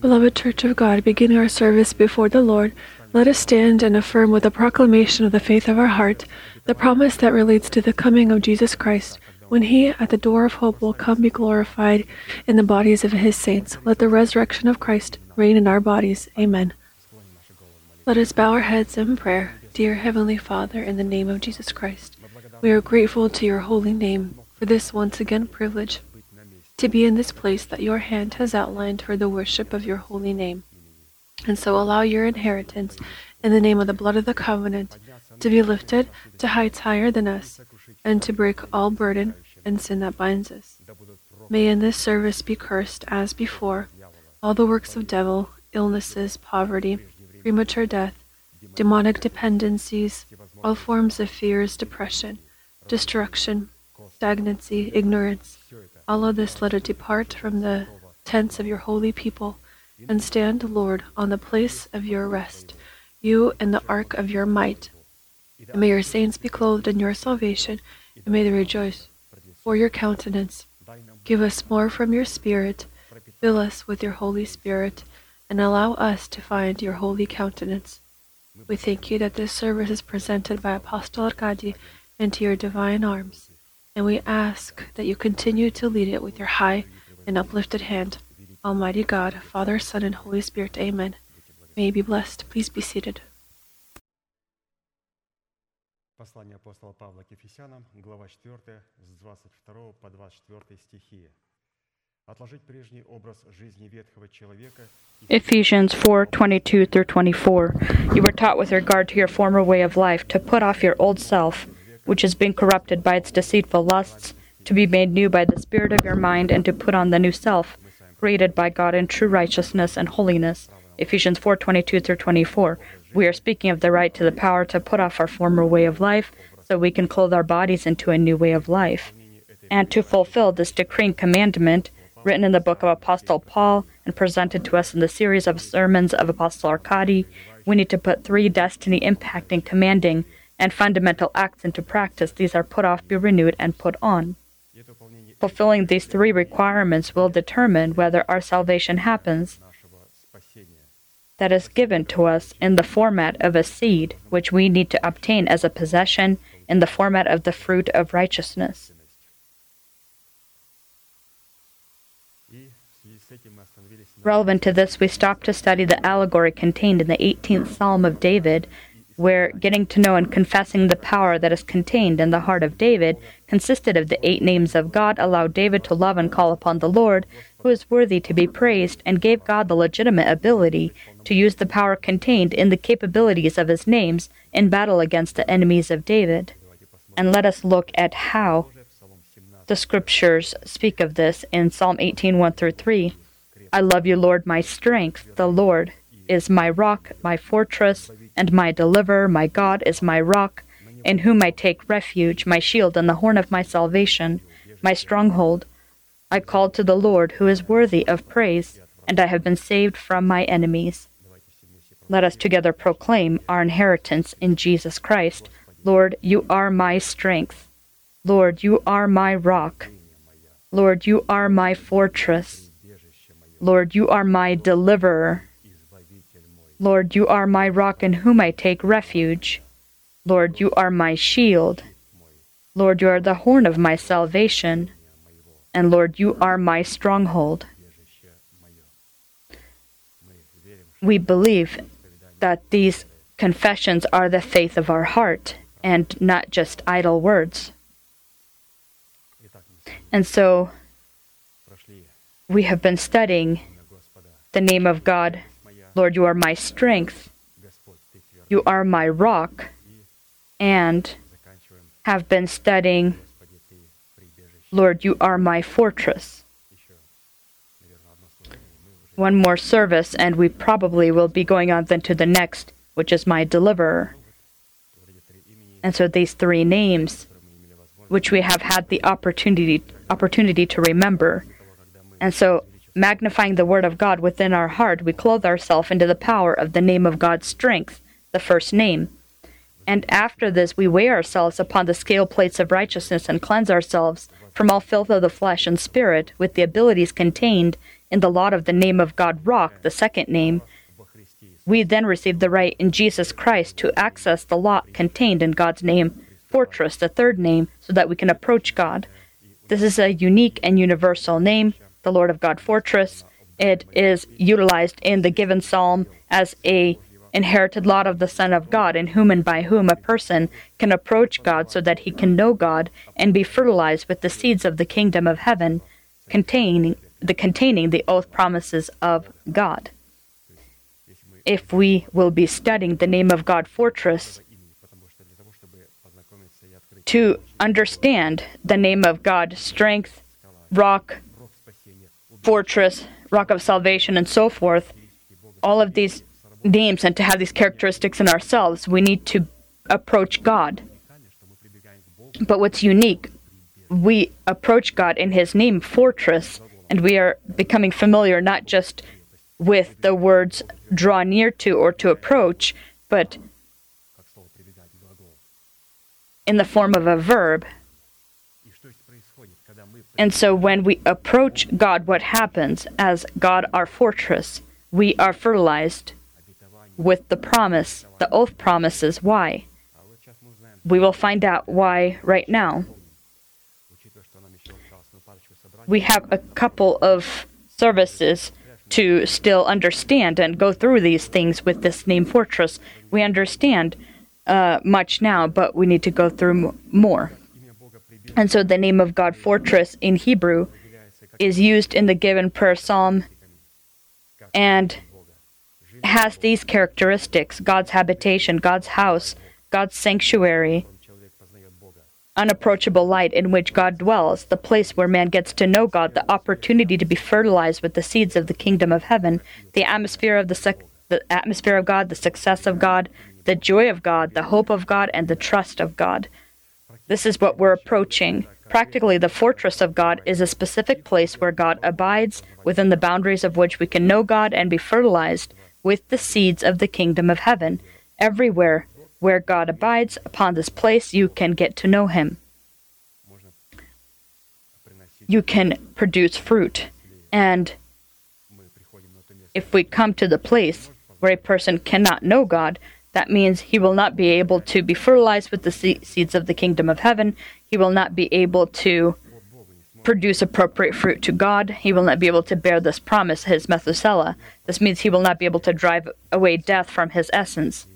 Beloved Church of God, beginning our service before the Lord, let us stand and affirm with a proclamation of the faith of our heart the promise that relates to the coming of Jesus Christ. When he at the door of hope will come be glorified in the bodies of his saints, let the resurrection of Christ reign in our bodies. Amen. Let us bow our heads in prayer. Dear Heavenly Father, in the name of Jesus Christ, we are grateful to your holy name for this once again privilege to be in this place that your hand has outlined for the worship of your holy name. And so allow your inheritance in the name of the blood of the covenant to be lifted to heights higher than us and to break all burden and sin that binds us. May in this service be cursed as before all the works of devil, illnesses, poverty, premature death, demonic dependencies, all forms of fears, depression, destruction, stagnancy, ignorance. All of this let it depart from the tents of your holy people and stand, Lord, on the place of your rest, you and the ark of your might. And may your saints be clothed in your salvation, and may they rejoice for your countenance. Give us more from your Spirit, fill us with your Holy Spirit, and allow us to find your holy countenance. We thank you that this service is presented by Apostle Arkady into your divine arms, and we ask that you continue to lead it with your high and uplifted hand. Almighty God, Father, Son, and Holy Spirit, Amen. May you be blessed. Please be seated. Послание апостола Павла к Ефесянам, глава 4, с 22 по 24 стихи. Отложить прежний образ жизни ветхого человека и Ephesians 4:22 through 24. You were taught with regard to your former way of life to put off your old self, which has been corrupted by its deceitful lusts, to be made new by the spirit of your mind and to put on the new self, created by God in true righteousness and holiness. Ephesians 4:22 through 24. We are speaking of the right to the power to put off our former way of life so we can clothe our bodies into a new way of life. And to fulfill this decree and commandment written in the book of Apostle Paul and presented to us in the series of sermons of Apostle Arkady, we need to put three destiny impacting, commanding, and fundamental acts into practice, these are put off, be renewed, and put on. Fulfilling these three requirements will determine whether our salvation happens that is given to us in the format of a seed, which we need to obtain as a possession in the format of the fruit of righteousness. Relevant to this, we stop to study the allegory contained in the 18th Psalm of David where getting to know and confessing the power that is contained in the heart of David consisted of the eight names of God, allowed David to love and call upon the Lord, who is worthy to be praised, and gave God the legitimate ability to use the power contained in the capabilities of his names in battle against the enemies of David. And let us look at how the scriptures speak of this in Psalm 18 1 through 3. I love you, Lord, my strength. The Lord is my rock, my fortress and my deliverer. My God is my rock, in whom I take refuge, my shield and the horn of my salvation, my stronghold. I called to the Lord, who is worthy of praise, and I have been saved from my enemies. Let us together proclaim our inheritance in Jesus Christ. Lord, you are my strength. Lord, you are my rock. Lord, you are my fortress. Lord, you are my deliverer. Lord, you are my rock in whom I take refuge. Lord, you are my shield. Lord, you are the horn of my salvation. And Lord, you are my stronghold. We believe that these confessions are the faith of our heart and not just idle words. And so we have been studying the name of God Lord, you are my strength, you are my rock, and have been studying, Lord, you are my fortress. One more service, and we probably will be going on then to the next, which is my deliverer. And so these three names, which we have had the opportunity opportunity to remember. And so Magnifying the Word of God within our heart, we clothe ourselves into the power of the name of God's strength, the first name. And after this, we weigh ourselves upon the scale plates of righteousness and cleanse ourselves from all filth of the flesh and spirit with the abilities contained in the lot of the name of God, Rock, the second name. We then receive the right in Jesus Christ to access the lot contained in God's name, Fortress, the third name, so that we can approach God. This is a unique and universal name the Lord of God fortress. It is utilized in the given psalm as a inherited lot of the Son of God, in whom and by whom a person can approach God so that he can know God and be fertilized with the seeds of the kingdom of heaven, containing the containing the oath promises of God. If we will be studying the name of God fortress to understand the name of God strength, rock, fortress, rock of salvation, and so forth, all of these names and to have these characteristics in ourselves, we need to approach God. But what's unique, we approach God in His name, fortress, and we are becoming familiar not just with the words draw near to or to approach, but in the form of a verb and so when we approach God, what happens? As God our fortress, we are fertilized with the promise, the oath promises. Why? We will find out why right now. We have a couple of services to still understand and go through these things with this name fortress. We understand uh, much now, but we need to go through more. And so the name of God, fortress, in Hebrew, is used in the given prayer psalm and has these characteristics God's habitation, God's house, God's sanctuary, unapproachable light in which God dwells, the place where man gets to know God, the opportunity to be fertilized with the seeds of the kingdom of heaven, the atmosphere of the, the atmosphere of God, the success of God, the joy of God, the hope of God, and the trust of God. This is what we're approaching. Practically, the fortress of God is a specific place where God abides, within the boundaries of which we can know God and be fertilized with the seeds of the kingdom of heaven. Everywhere where God abides, upon this place you can get to know Him. You can produce fruit. And if we come to the place where a person cannot know God, that means he will not be able to be fertilized with the seeds of the kingdom of heaven. He will not be able to produce appropriate fruit to God. He will not be able to bear this promise, his Methuselah. This means he will not be able to drive away death from his essence.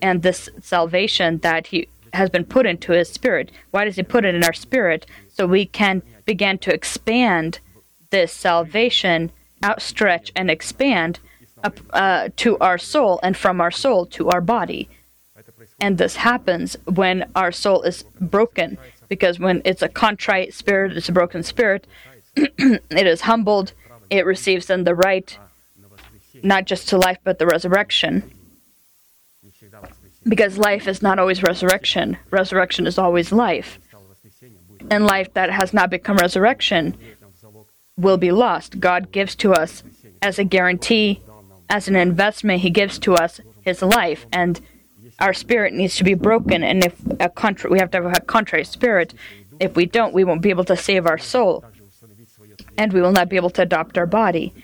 And this salvation that he has been put into his spirit. Why does he put it in our spirit? So we can begin to expand this salvation, outstretch and expand uh, to our soul and from our soul to our body. And this happens when our soul is broken, because when it's a contrite spirit, it's a broken spirit, it is humbled, it receives then the right, not just to life, but the resurrection. Because life is not always resurrection, resurrection is always life. And life that has not become resurrection will be lost. God gives to us as a guarantee as an investment he gives to us his life and our spirit needs to be broken and if a country we have to have a contrary spirit. If we don't we won't be able to save our soul and we will not be able to adopt our body.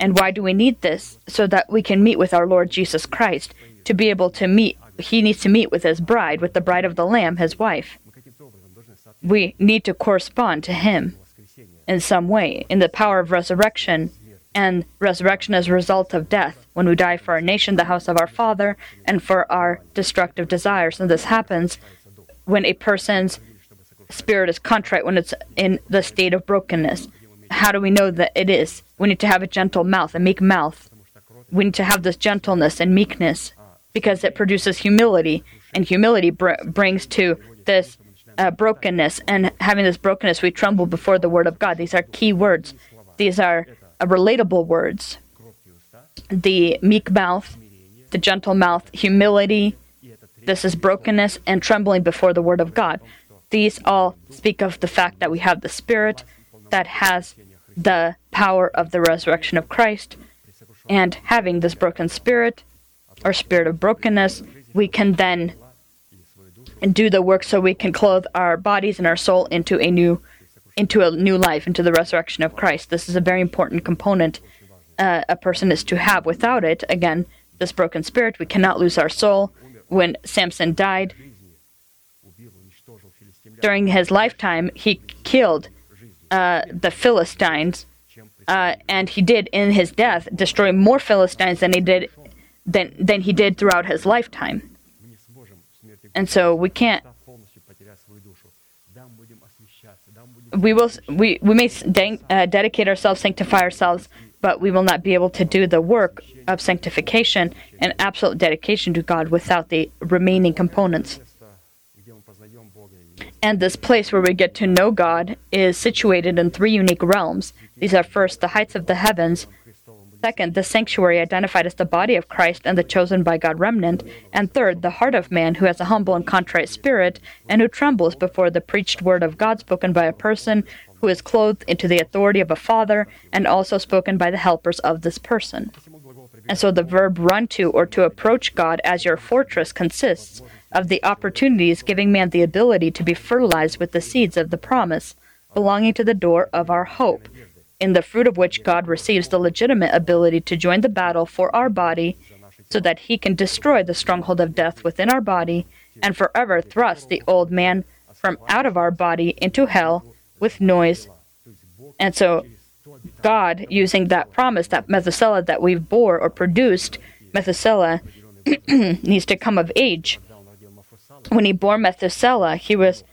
And why do we need this? So that we can meet with our lord jesus christ. To be able to meet he needs to meet with his bride with the bride of the lamb his wife. We need to correspond to him in some way in the power of resurrection and resurrection as a result of death. When we die for our nation the house of our father and for our destructive desires. And this happens when a person's spirit is contrite when it's in the state of brokenness. How do we know that it is? We need to have a gentle mouth a meek mouth. We need to have this gentleness and meekness because it produces humility. And humility br- brings to this uh, brokenness. And having this brokenness we tremble before the word of god. These are key words. These are uh, relatable words the meek mouth, the gentle mouth, humility. This is brokenness and trembling before the word of God. These all speak of the fact that we have the Spirit that has the power of the resurrection of Christ. And having this broken spirit, or spirit of brokenness, we can then do the work so we can clothe our bodies and our soul into a new into a new life, into the resurrection of Christ. This is a very important component uh, a person is to have. Without it, again, this broken spirit, we cannot lose our soul. When Samson died, during his lifetime, he killed uh, the Philistines, uh, and he did in his death destroy more Philistines than he did than than he did throughout his lifetime. And so we can't we will we we may uh, dedicate ourselves, sanctify ourselves, but we will not be able to do the work of sanctification and absolute dedication to God without the remaining components. And this place where we get to know God is situated in three unique realms. These are first the heights of the heavens, Second, the sanctuary identified as the body of Christ and the chosen by God remnant. And third, the heart of man who has a humble and contrite spirit and who trembles before the preached word of God spoken by a person who is clothed into the authority of a father and also spoken by the helpers of this person. And so the verb run to or to approach God as your fortress consists of the opportunities giving man the ability to be fertilized with the seeds of the promise belonging to the door of our hope in the fruit of which God receives the legitimate ability to join the battle for our body so that he can destroy the stronghold of death within our body and forever thrust the old man from out of our body into hell with noise. And so, God, using that promise, that Methuselah that we bore or produced, Methuselah needs to come of age. When he bore Methuselah, he was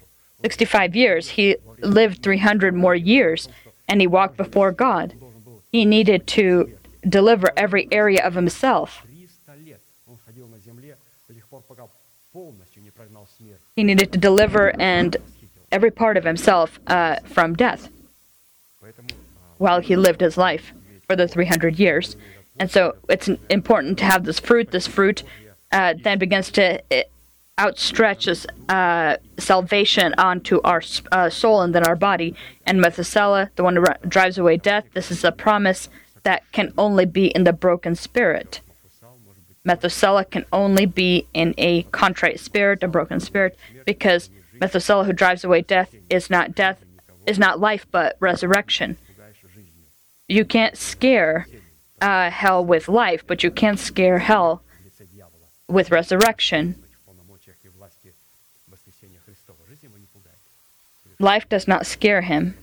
65 years. He lived 300 more years and he walked before God. He needed to deliver every area of himself. He needed to deliver and every part of himself uh, from death while he lived his life for the 300 years. And so it's important to have this fruit. This fruit uh, then begins to uh, outstretches uh, salvation onto our uh, soul and then our body. And Methuselah, the one who r- drives away death, this is a promise that can only be in the broken spirit. Methuselah can only be in a contrite spirit, a broken spirit, because Methuselah, who drives away death, is not death, is not life, but resurrection. You can't scare uh, hell with life, but you can scare hell with resurrection. Life does not scare him.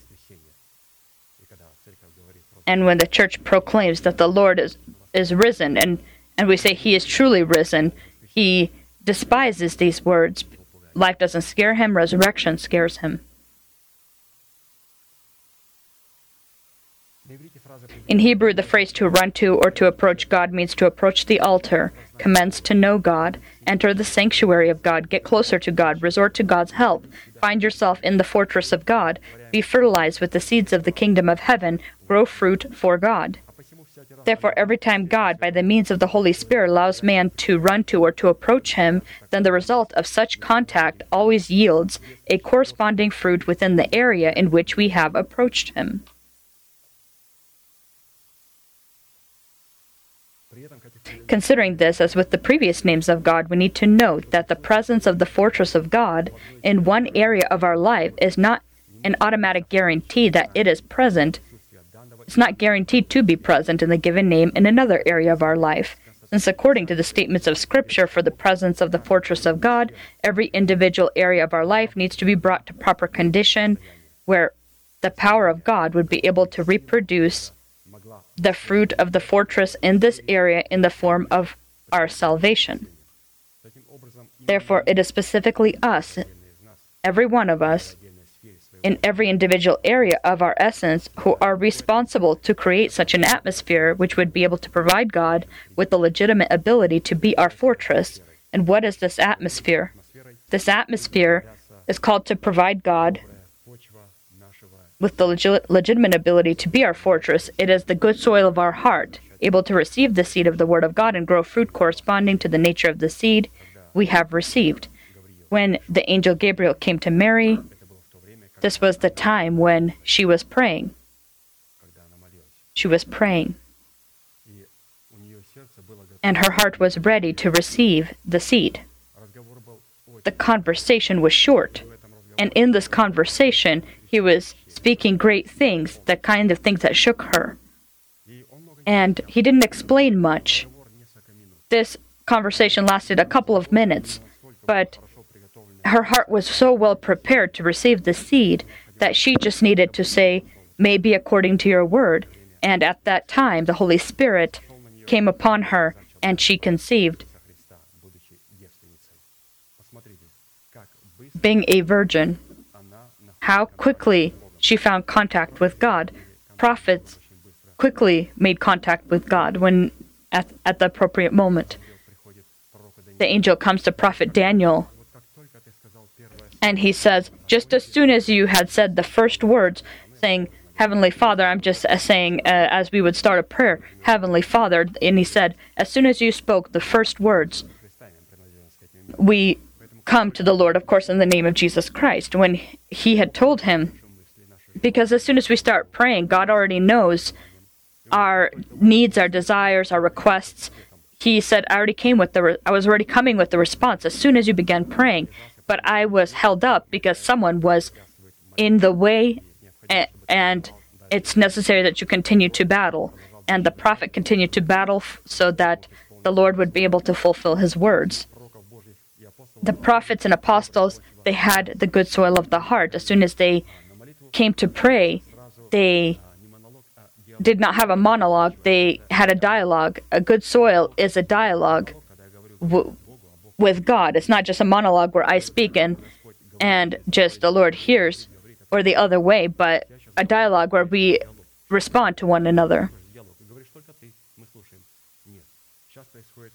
And when the church proclaims that the Lord is, is risen, and, and we say he is truly risen, he despises these words. Life doesn't scare him, resurrection scares him. In Hebrew, the phrase to run to or to approach God means to approach the altar, commence to know God, enter the sanctuary of God, get closer to God, resort to God's help, find yourself in the fortress of God, be fertilized with the seeds of the kingdom of heaven, grow fruit for God. Therefore, every time God, by the means of the Holy Spirit, allows man to run to or to approach Him, then the result of such contact always yields a corresponding fruit within the area in which we have approached Him. Considering this, as with the previous names of God, we need to note that the presence of the fortress of God in one area of our life is not an automatic guarantee that it is present. It's not guaranteed to be present in the given name in another area of our life. Since, according to the statements of Scripture, for the presence of the fortress of God, every individual area of our life needs to be brought to proper condition where the power of God would be able to reproduce the fruit of the fortress in this area in the form of our salvation. Therefore, it is specifically us, every one of us, in every individual area of our essence, who are responsible to create such an atmosphere which would be able to provide God with the legitimate ability to be our fortress. And what is this atmosphere? This atmosphere is called to provide God with the legi- legitimate ability to be our fortress, it is the good soil of our heart, able to receive the seed of the Word of God and grow fruit corresponding to the nature of the seed we have received. When the angel Gabriel came to Mary, this was the time when she was praying. She was praying. And her heart was ready to receive the seed. The conversation was short. And in this conversation, he was speaking great things, the kind of things that shook her. And he didn't explain much. This conversation lasted a couple of minutes, but her heart was so well prepared to receive the seed that she just needed to say, Maybe according to your word. And at that time, the Holy Spirit came upon her and she conceived. Being a virgin, how quickly she found contact with God. Prophets quickly made contact with God when at, at the appropriate moment. The angel comes to Prophet Daniel and he says, Just as soon as you had said the first words, saying, Heavenly Father, I'm just uh, saying, uh, as we would start a prayer, Heavenly Father, and he said, As soon as you spoke the first words, we come to the Lord, of course, in the name of Jesus Christ. When he had told him because as soon as we start praying, God already knows our needs, our desires, our requests. He said, "I already came with the. Re- I was already coming with the response as soon as you began praying, but I was held up because someone was in the way, and, and it's necessary that you continue to battle." And the prophet continued to battle f- so that the Lord would be able to fulfill His words. The prophets and apostles they had the good soil of the heart. As soon as they came to pray, they did not have a monologue, they had a dialogue. A good soil is a dialogue w- with God. It's not just a monologue where I speak and, and just the Lord hears or the other way, but a dialogue where we respond to one another.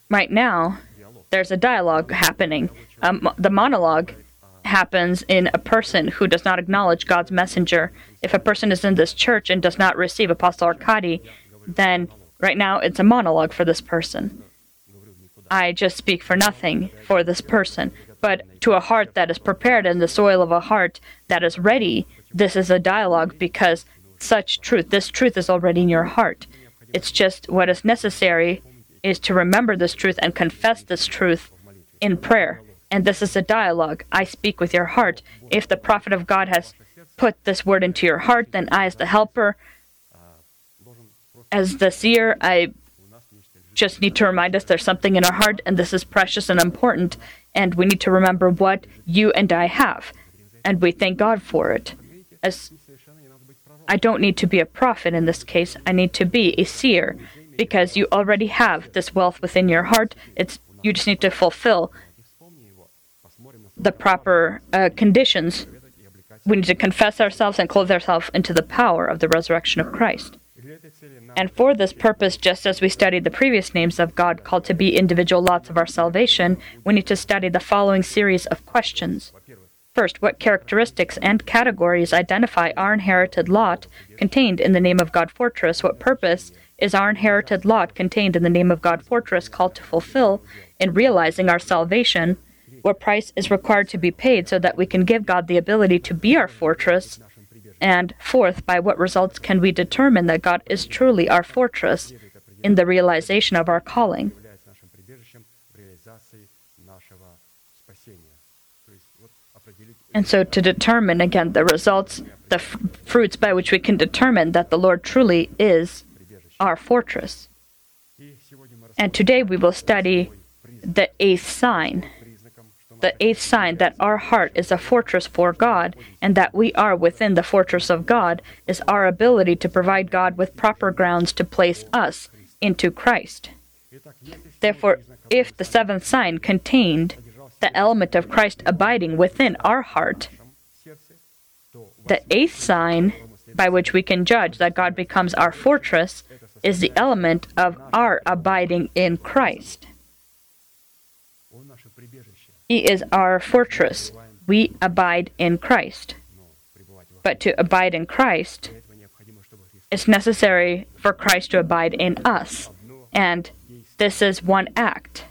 Right now, there's a dialogue happening. Um, the monologue happens in a person who does not acknowledge God's messenger. If a person is in this church and does not receive Apostle Arkady, then right now it's a monologue for this person. I just speak for nothing for this person. But to a heart that is prepared in the soil of a heart that is ready, this is a dialogue because such truth, this truth is already in your heart. It's just what is necessary is to remember this truth and confess this truth in prayer and this is a dialogue. I speak with your heart. If the prophet of God has put this word into your heart, then I, as the helper, as the seer, I just need to remind us there's something in our heart, and this is precious and important, and we need to remember what you and I have, and we thank God for it. As I don't need to be a prophet in this case, I need to be a seer, because you already have this wealth within your heart. It's you just need to fulfill the proper uh, conditions. We need to confess ourselves and clothe ourselves into the power of the resurrection of Christ. And for this purpose, just as we studied the previous names of God called to be individual lots of our salvation, we need to study the following series of questions. First, what characteristics and categories identify our inherited lot contained in the name of God fortress? What purpose is our inherited lot contained in the name of God fortress called to fulfill in realizing our salvation what price is required to be paid so that we can give God the ability to be our fortress. And fourth, by what results can we determine that God is truly our fortress in the realization of our calling? And so, to determine again the results, the f- fruits by which we can determine that the Lord truly is our fortress. And today we will study the eighth sign, the eighth sign that our heart is a fortress for God and that we are within the fortress of God is our ability to provide God with proper grounds to place us into Christ. Therefore, if the seventh sign contained the element of Christ abiding within our heart, the eighth sign by which we can judge that God becomes our fortress is the element of our abiding in Christ. He is our fortress. We abide in Christ. But to abide in Christ, it's necessary for Christ to abide in us. And this is one act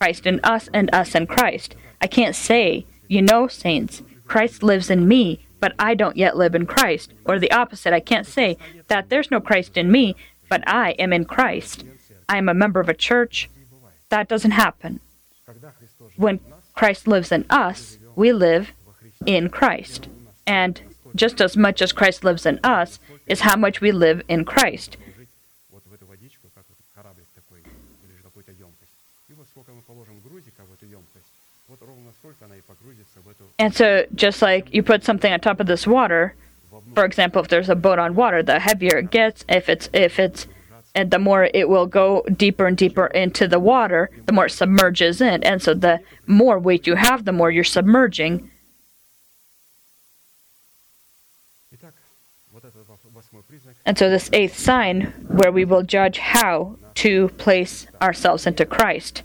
Christ in us and us in Christ. I can't say, you know, saints, Christ lives in me, but I don't yet live in Christ. Or the opposite, I can't say that there's no Christ in me, but I am in Christ. I am a member of a church. That doesn't happen when Christ lives in us, we live in Christ. And just as much as Christ lives in us is how much we live in Christ. And so, just like you put something on top of this water, for example, if there's a boat on water, the heavier it gets, if it's if it's and the more it will go deeper and deeper into the water, the more it submerges in. And so the more weight you have, the more you're submerging. And so, this eighth sign, where we will judge how to place ourselves into Christ.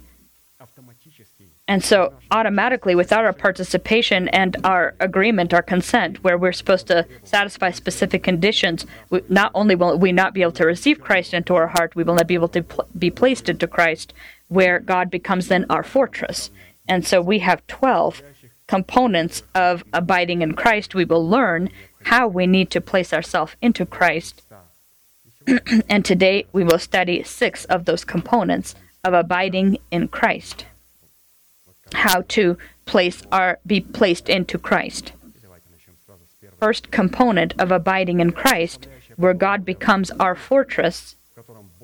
And so, automatically, without our participation and our agreement, our consent, where we're supposed to satisfy specific conditions, we, not only will we not be able to receive Christ into our heart, we will not be able to pl- be placed into Christ, where God becomes then our fortress. And so, we have 12 components of abiding in Christ. We will learn how we need to place ourselves into Christ. and today, we will study six of those components of abiding in Christ how to place our be placed into Christ. First component of abiding in Christ, where God becomes our fortress,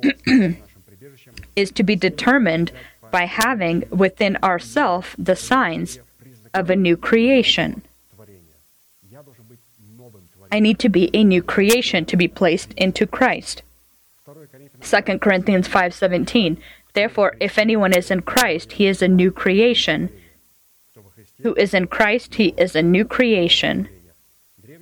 is to be determined by having within ourself the signs of a new creation. I need to be a new creation to be placed into Christ. 2 Corinthians 5:17 Therefore, if anyone is in Christ, he is a new creation. Who is in Christ, he is a new creation.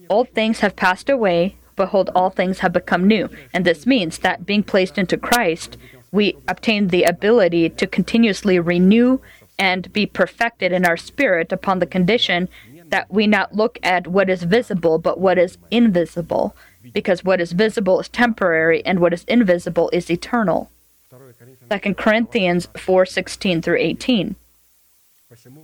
Old things have passed away, behold, all things have become new. And this means that being placed into Christ, we obtain the ability to continuously renew and be perfected in our spirit upon the condition that we not look at what is visible, but what is invisible, because what is visible is temporary and what is invisible is eternal. 2 Corinthians 4:16 through 18.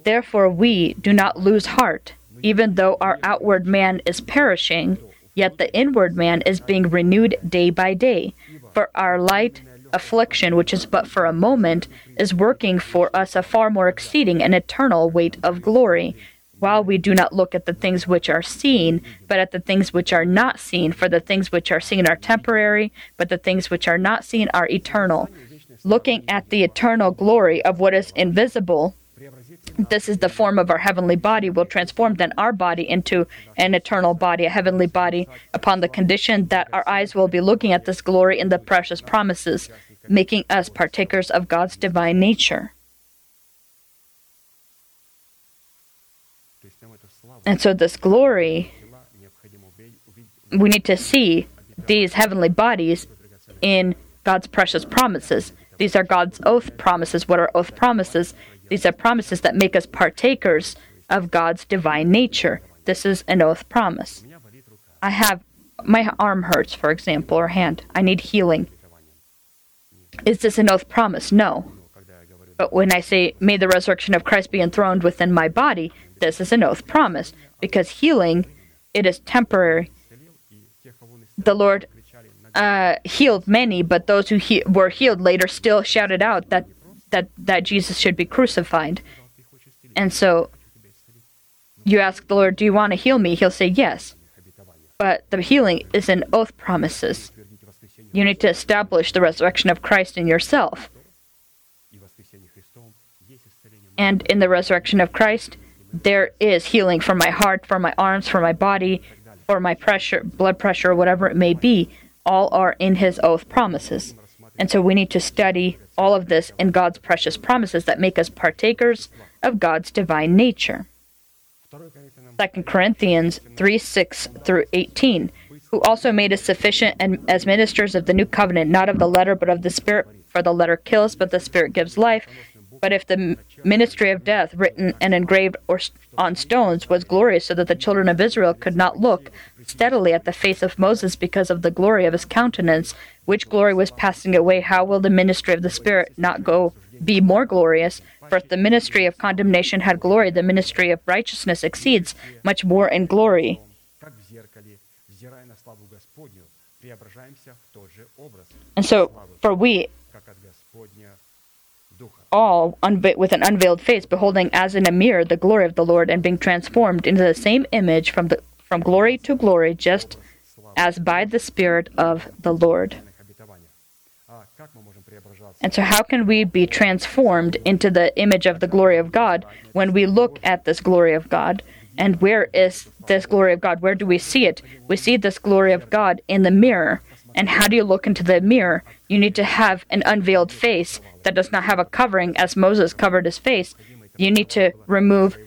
Therefore we do not lose heart, even though our outward man is perishing, yet the inward man is being renewed day by day, for our light affliction, which is but for a moment, is working for us a far more exceeding and eternal weight of glory. While we do not look at the things which are seen, but at the things which are not seen, for the things which are seen are temporary, but the things which are not seen are eternal looking at the eternal glory of what is invisible, this is the form of our heavenly body, will transform then our body into an eternal body, a heavenly body, upon the condition that our eyes will be looking at this glory in the precious promises, making us partakers of God's divine nature. And so, this glory, we need to see these heavenly bodies in God's precious promises. These are God's oath promises. What are oath promises? These are promises that make us partakers of God's divine nature. This is an oath promise. I have my arm hurts, for example, or hand. I need healing. Is this an oath promise? No. But when I say, may the resurrection of Christ be enthroned within my body, this is an oath promise because healing, it is temporary. The Lord uh, healed many, but those who he- were healed later still shouted out that, that, that Jesus should be crucified. And so you ask the Lord, Do you want to heal me? He'll say, Yes. But the healing is in oath promises. You need to establish the resurrection of Christ in yourself. And in the resurrection of Christ, there is healing for my heart, for my arms, for my body, for my pressure, blood pressure, whatever it may be all are in his oath promises. And so we need to study all of this in God's precious promises that make us partakers of God's divine nature. 2 Corinthians 3 6 through 18, who also made us sufficient and as ministers of the new covenant, not of the letter, but of the Spirit. For the letter kills, but the Spirit gives life. But if the ministry of death, written and engraved or on stones, was glorious, so that the children of Israel could not look steadily at the face of Moses because of the glory of his countenance, which glory was passing away, how will the ministry of the Spirit not go be more glorious? For if the ministry of condemnation had glory, the ministry of righteousness exceeds much more in glory. And so, for we, all unve- with an unveiled face, beholding as in a mirror the glory of the Lord, and being transformed into the same image from the from glory to glory, just as by the Spirit of the Lord. And so, how can we be transformed into the image of the glory of God when we look at this glory of God? And where is this glory of God? Where do we see it? We see this glory of God in the mirror. And how do you look into the mirror? you need to have an unveiled face that does not have a covering, as Moses covered his face. You need to remove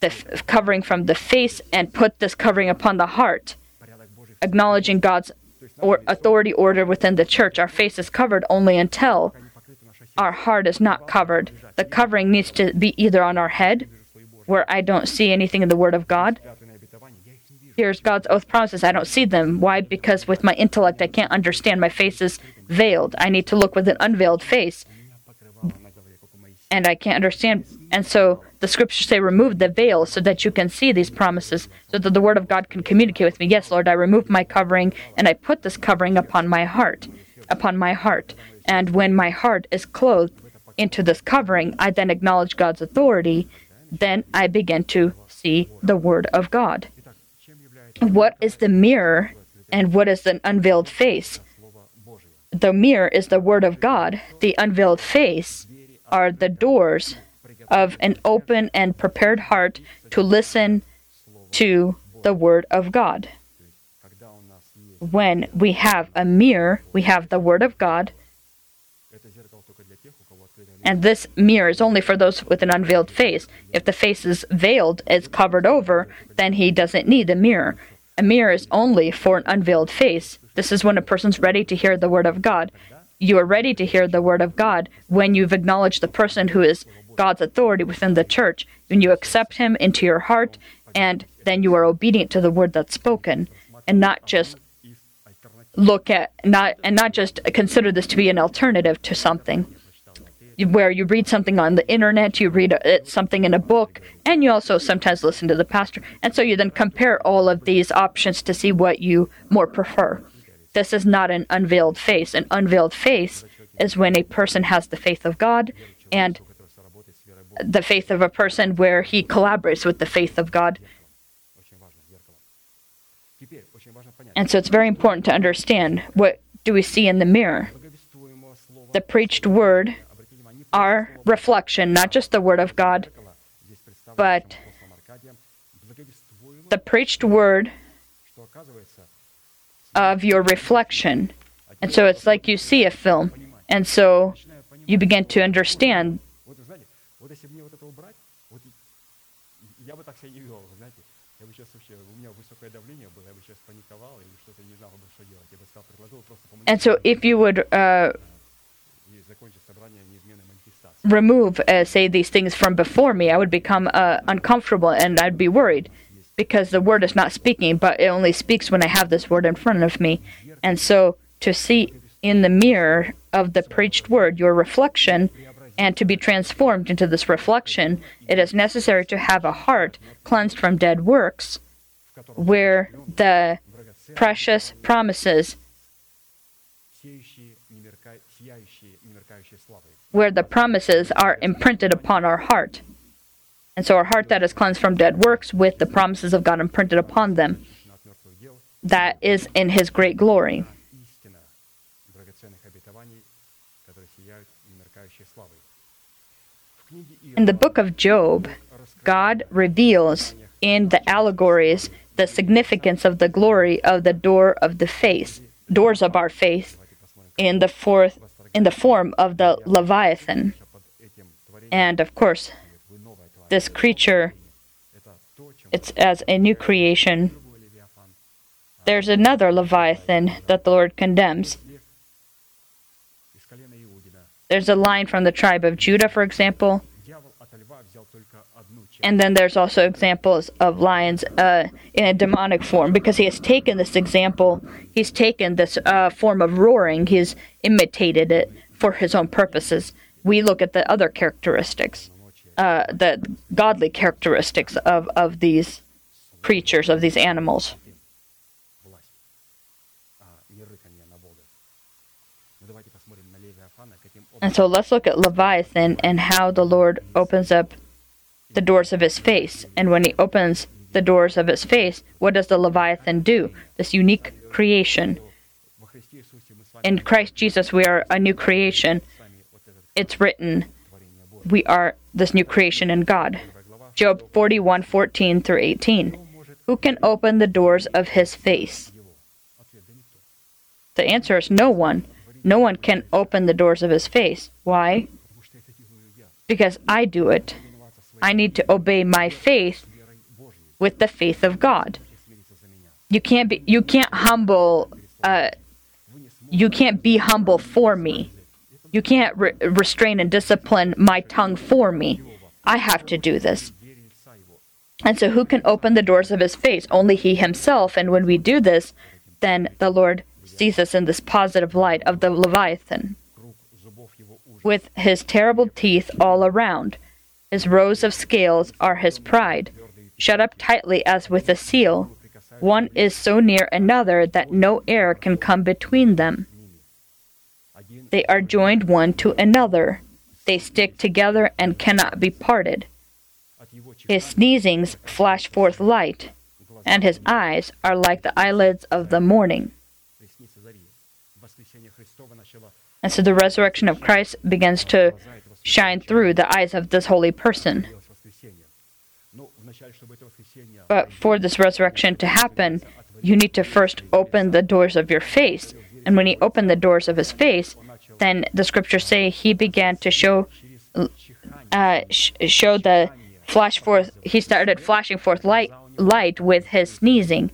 the f- covering from the face and put this covering upon the heart, acknowledging God's or authority order within the church. Our face is covered only until our heart is not covered. The covering needs to be either on our head, where I don't see anything in the Word of God. Here's God's oath promises. I don't see them. Why? Because with my intellect, I can't understand. My face is veiled. I need to look with an unveiled face. And I can't understand. And so the scriptures say, remove the veil so that you can see these promises, so that the word of God can communicate with me. Yes, Lord, I remove my covering and I put this covering upon my heart. Upon my heart. And when my heart is clothed into this covering, I then acknowledge God's authority. Then I begin to see the word of God. What is the mirror and what is an unveiled face? the mirror is the Word of God, the unveiled face are the doors of an open and prepared heart to listen to the Word of God. When we have a mirror, we have the Word of God. And this mirror is only for those with an unveiled face. If the face is veiled, it's covered over, then he doesn't need a mirror. A mirror is only for an unveiled face. This is when a person's ready to hear the word of God. You are ready to hear the word of God when you've acknowledged the person who is God's authority within the church, when you accept him into your heart, and then you are obedient to the word that's spoken, and not just look at not and not just consider this to be an alternative to something where you read something on the internet, you read uh, something in a book, and you also sometimes listen to the pastor. And so you then compare all of these options to see what you more prefer this is not an unveiled face. An unveiled face is when a person has the faith of God and the faith of a person where he collaborates with the faith of God. And so it's very important to understand what do we see in the mirror. The preached word, our reflection, not just the word of God, but the preached word of your reflection. And so it's like you see a film. And so you begin to understand. And so if you would uh, remove, uh, say, these things from before me, I would become uh, uncomfortable and I'd be worried because the word is not speaking, but it only speaks when I have this word in front of me. And so to see in the mirror of the preached word your reflection and to be transformed into this reflection, it is necessary to have a heart cleansed from dead works where the precious promises where the promises are imprinted upon our heart. And so our heart that is cleansed from dead works with the promises of God imprinted upon them, that is in his great glory. In the book of Job, God reveals in the allegories the significance of the glory of the door of the face, doors of our face, in the fourth, in the form of the leviathan. And of course, this creature it's as a new creation. There's another Leviathan that the Lord condemns. There's a lion from the tribe of Judah, for example. And then there's also examples of lions uh, in a demonic form because he has taken this example, he's taken this uh, form of roaring, he's imitated it for his own purposes. We look at the other characteristics. Uh, the godly characteristics of, of these creatures, of these animals. And so let's look at Leviathan and how the Lord opens up the doors of his face. And when he opens the doors of his face, what does the Leviathan do? This unique creation. In Christ Jesus, we are a new creation. It's written, we are this new creation in God. Job 41 14 through 18. Who can open the doors of his face? The answer is no one. No one can open the doors of his face. Why? Because I do it. I need to obey my faith with the faith of God. You can't be you can't humble uh, you can't be humble for me. You can't re- restrain and discipline my tongue for me. I have to do this. And so, who can open the doors of his face? Only he himself. And when we do this, then the Lord sees us in this positive light of the Leviathan, with his terrible teeth all around. His rows of scales are his pride, shut up tightly as with a seal. One is so near another that no air can come between them. They are joined one to another. They stick together and cannot be parted. His sneezings flash forth light, and his eyes are like the eyelids of the morning. And so the resurrection of Christ begins to shine through the eyes of this holy person. But for this resurrection to happen, you need to first open the doors of your face. And when he opened the doors of his face, then the scriptures say he began to show uh, sh- show the flash forth. He started flashing forth light light with his sneezing,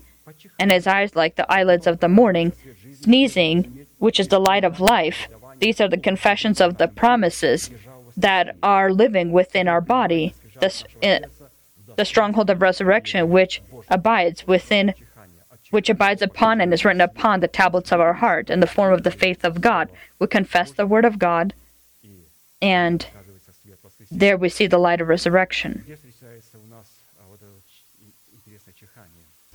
and his eyes like the eyelids of the morning. Sneezing, which is the light of life. These are the confessions of the promises that are living within our body. This, uh, the stronghold of resurrection, which abides within, which abides upon and is written upon the tablets of our heart in the form of the faith of God. We confess the word of God, and there we see the light of resurrection.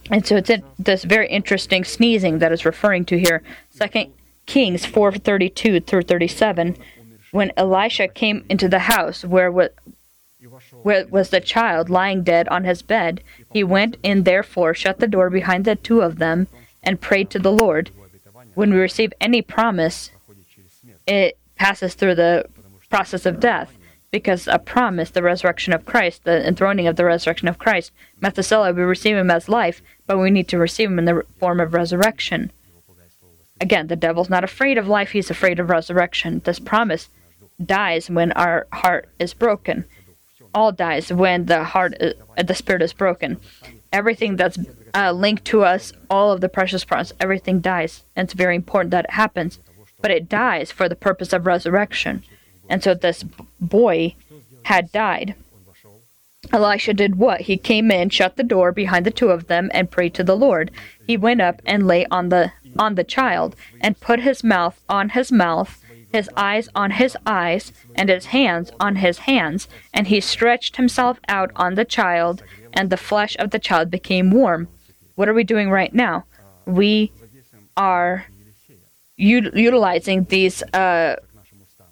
And so it's this very interesting sneezing that is referring to here. Second Kings 4:32 through 37, when Elisha came into the house where where was the child lying dead on his bed, he went in therefore, shut the door behind the two of them, and prayed to the Lord. When we receive any promise, it passes through the process of death because a promise, the resurrection of Christ, the enthroning of the resurrection of Christ, Methuselah, we receive him as life, but we need to receive him in the form of resurrection. Again, the devil's not afraid of life, he's afraid of resurrection. This promise dies when our heart is broken. All dies when the heart, uh, the spirit is broken. Everything that's uh, linked to us, all of the precious parts, everything dies. And it's very important that it happens. But it dies for the purpose of resurrection. And so this boy had died. Elisha did what? He came in, shut the door behind the two of them, and prayed to the Lord. He went up and lay on the on the child, and put his mouth on his mouth, his eyes on his eyes, and his hands on his hands, and he stretched himself out on the child, and the flesh of the child became warm. What are we doing right now? We are u- utilizing these uh,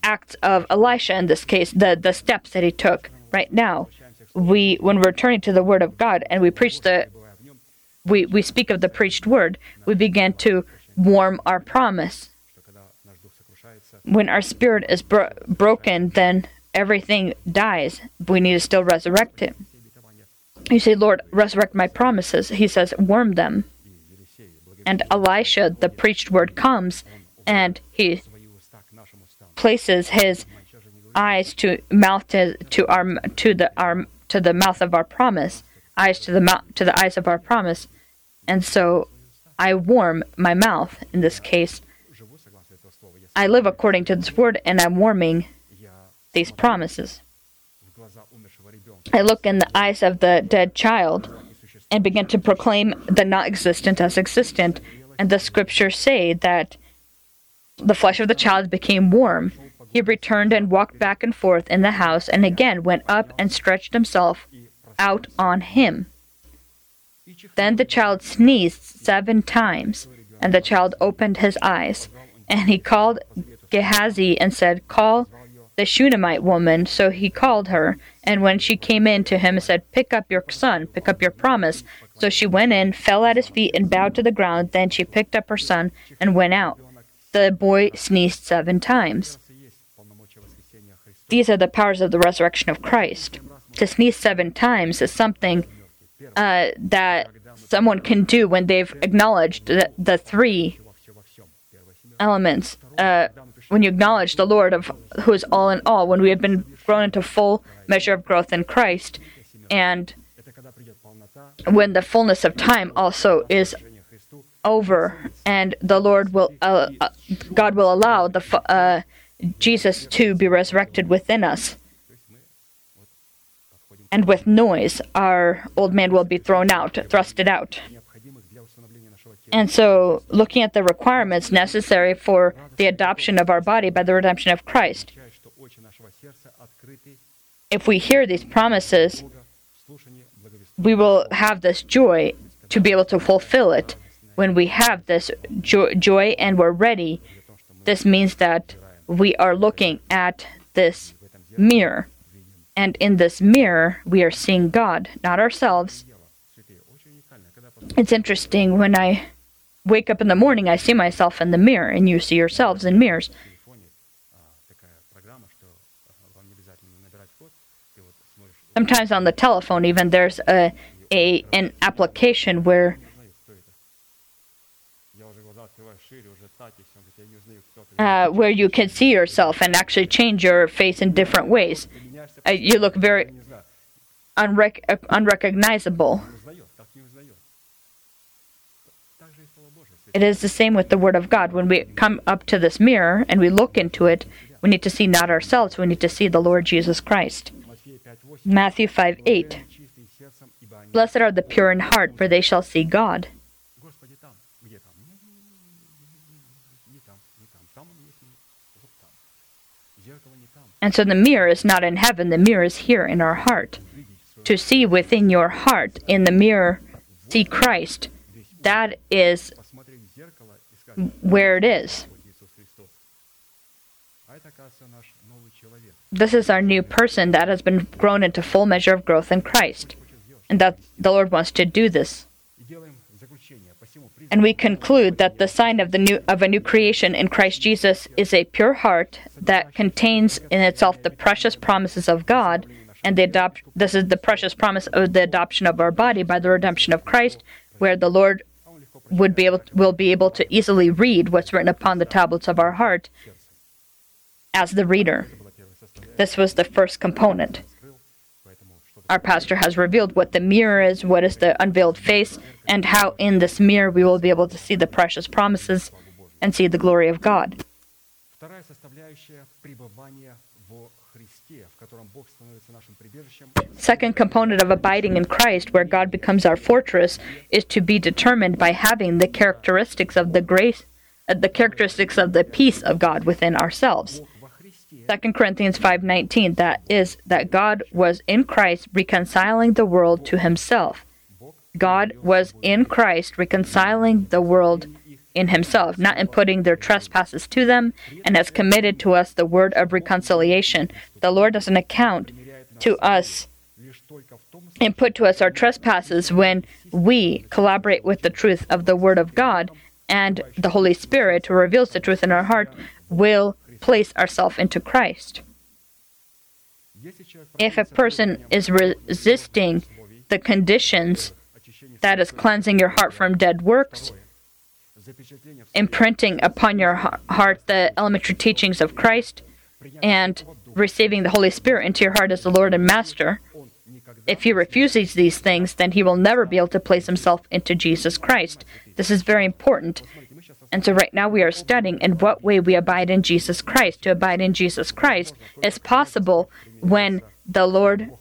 acts of Elisha in this case, the, the steps that he took right now. We when we're turning to the word of God and we preach the we, we speak of the preached word, we begin to warm our promise. When our spirit is bro- broken, then everything dies. We need to still resurrect it. You say, Lord, resurrect my promises. He says, warm them. And Elisha, the preached word, comes and he places his eyes to mouth to, to our to the our to the mouth of our promise, eyes to the mouth to the eyes of our promise, and so I warm my mouth in this case. I live according to this word, and I'm warming these promises. I look in the eyes of the dead child and begin to proclaim the not existent as existent. And the scriptures say that the flesh of the child became warm. He returned and walked back and forth in the house, and again went up and stretched himself out on him. Then the child sneezed seven times, and the child opened his eyes. And he called Gehazi and said, Call the Shunammite woman. So he called her. And when she came in to him and said, Pick up your son, pick up your promise. So she went in, fell at his feet, and bowed to the ground. Then she picked up her son and went out. The boy sneezed seven times. These are the powers of the resurrection of Christ. To sneeze seven times is something uh, that someone can do when they've acknowledged the, the three elements uh, when you acknowledge the Lord of who is all in all, when we have been grown into full measure of growth in Christ, and when the fullness of time also is over, and the Lord will, uh, uh, God will allow the uh, Jesus to be resurrected within us. And with noise, our old man will be thrown out, thrusted out. And so, looking at the requirements necessary for the adoption of our body by the redemption of Christ, if we hear these promises, we will have this joy to be able to fulfill it. When we have this jo- joy and we're ready, this means that we are looking at this mirror. And in this mirror, we are seeing God, not ourselves. It's interesting when I wake up in the morning, I see myself in the mirror, and you see yourselves in mirrors. Sometimes on the telephone, even there's a, a an application where uh, where you can see yourself and actually change your face in different ways. Uh, you look very unrec- uh, unrecognizable. It is the same with the Word of God. When we come up to this mirror and we look into it, we need to see not ourselves, we need to see the Lord Jesus Christ. Matthew 5 8. Blessed are the pure in heart, for they shall see God. And so the mirror is not in heaven, the mirror is here in our heart. To see within your heart, in the mirror, see Christ. That is where it is. This is our new person that has been grown into full measure of growth in Christ, and that the Lord wants to do this. And we conclude that the sign of the new of a new creation in Christ Jesus is a pure heart that contains in itself the precious promises of God and the adopt this is the precious promise of the adoption of our body by the redemption of Christ where the Lord would be able to, will be able to easily read what's written upon the tablets of our heart as the reader. This was the first component. Our pastor has revealed what the mirror is, what is the unveiled face, and how in this mirror we will be able to see the precious promises and see the glory of God. Second component of abiding in Christ, where God becomes our fortress, is to be determined by having the characteristics of the grace, uh, the characteristics of the peace of God within ourselves. 2 Corinthians 5:19 that is that God was in Christ reconciling the world to himself. God was in Christ reconciling the world in himself, not in putting their trespasses to them, and has committed to us the word of reconciliation. The Lord doesn't account to us and put to us our trespasses when we collaborate with the truth of the word of God and the Holy Spirit who reveals the truth in our heart will place ourselves into Christ. If a person is resisting the conditions that is cleansing your heart from dead works, imprinting upon your heart the elementary teachings of Christ and receiving the Holy Spirit into your heart as the Lord and Master, if he refuses these things, then he will never be able to place himself into Jesus Christ. This is very important. And so, right now, we are studying in what way we abide in Jesus Christ. To abide in Jesus Christ is possible when the Lord,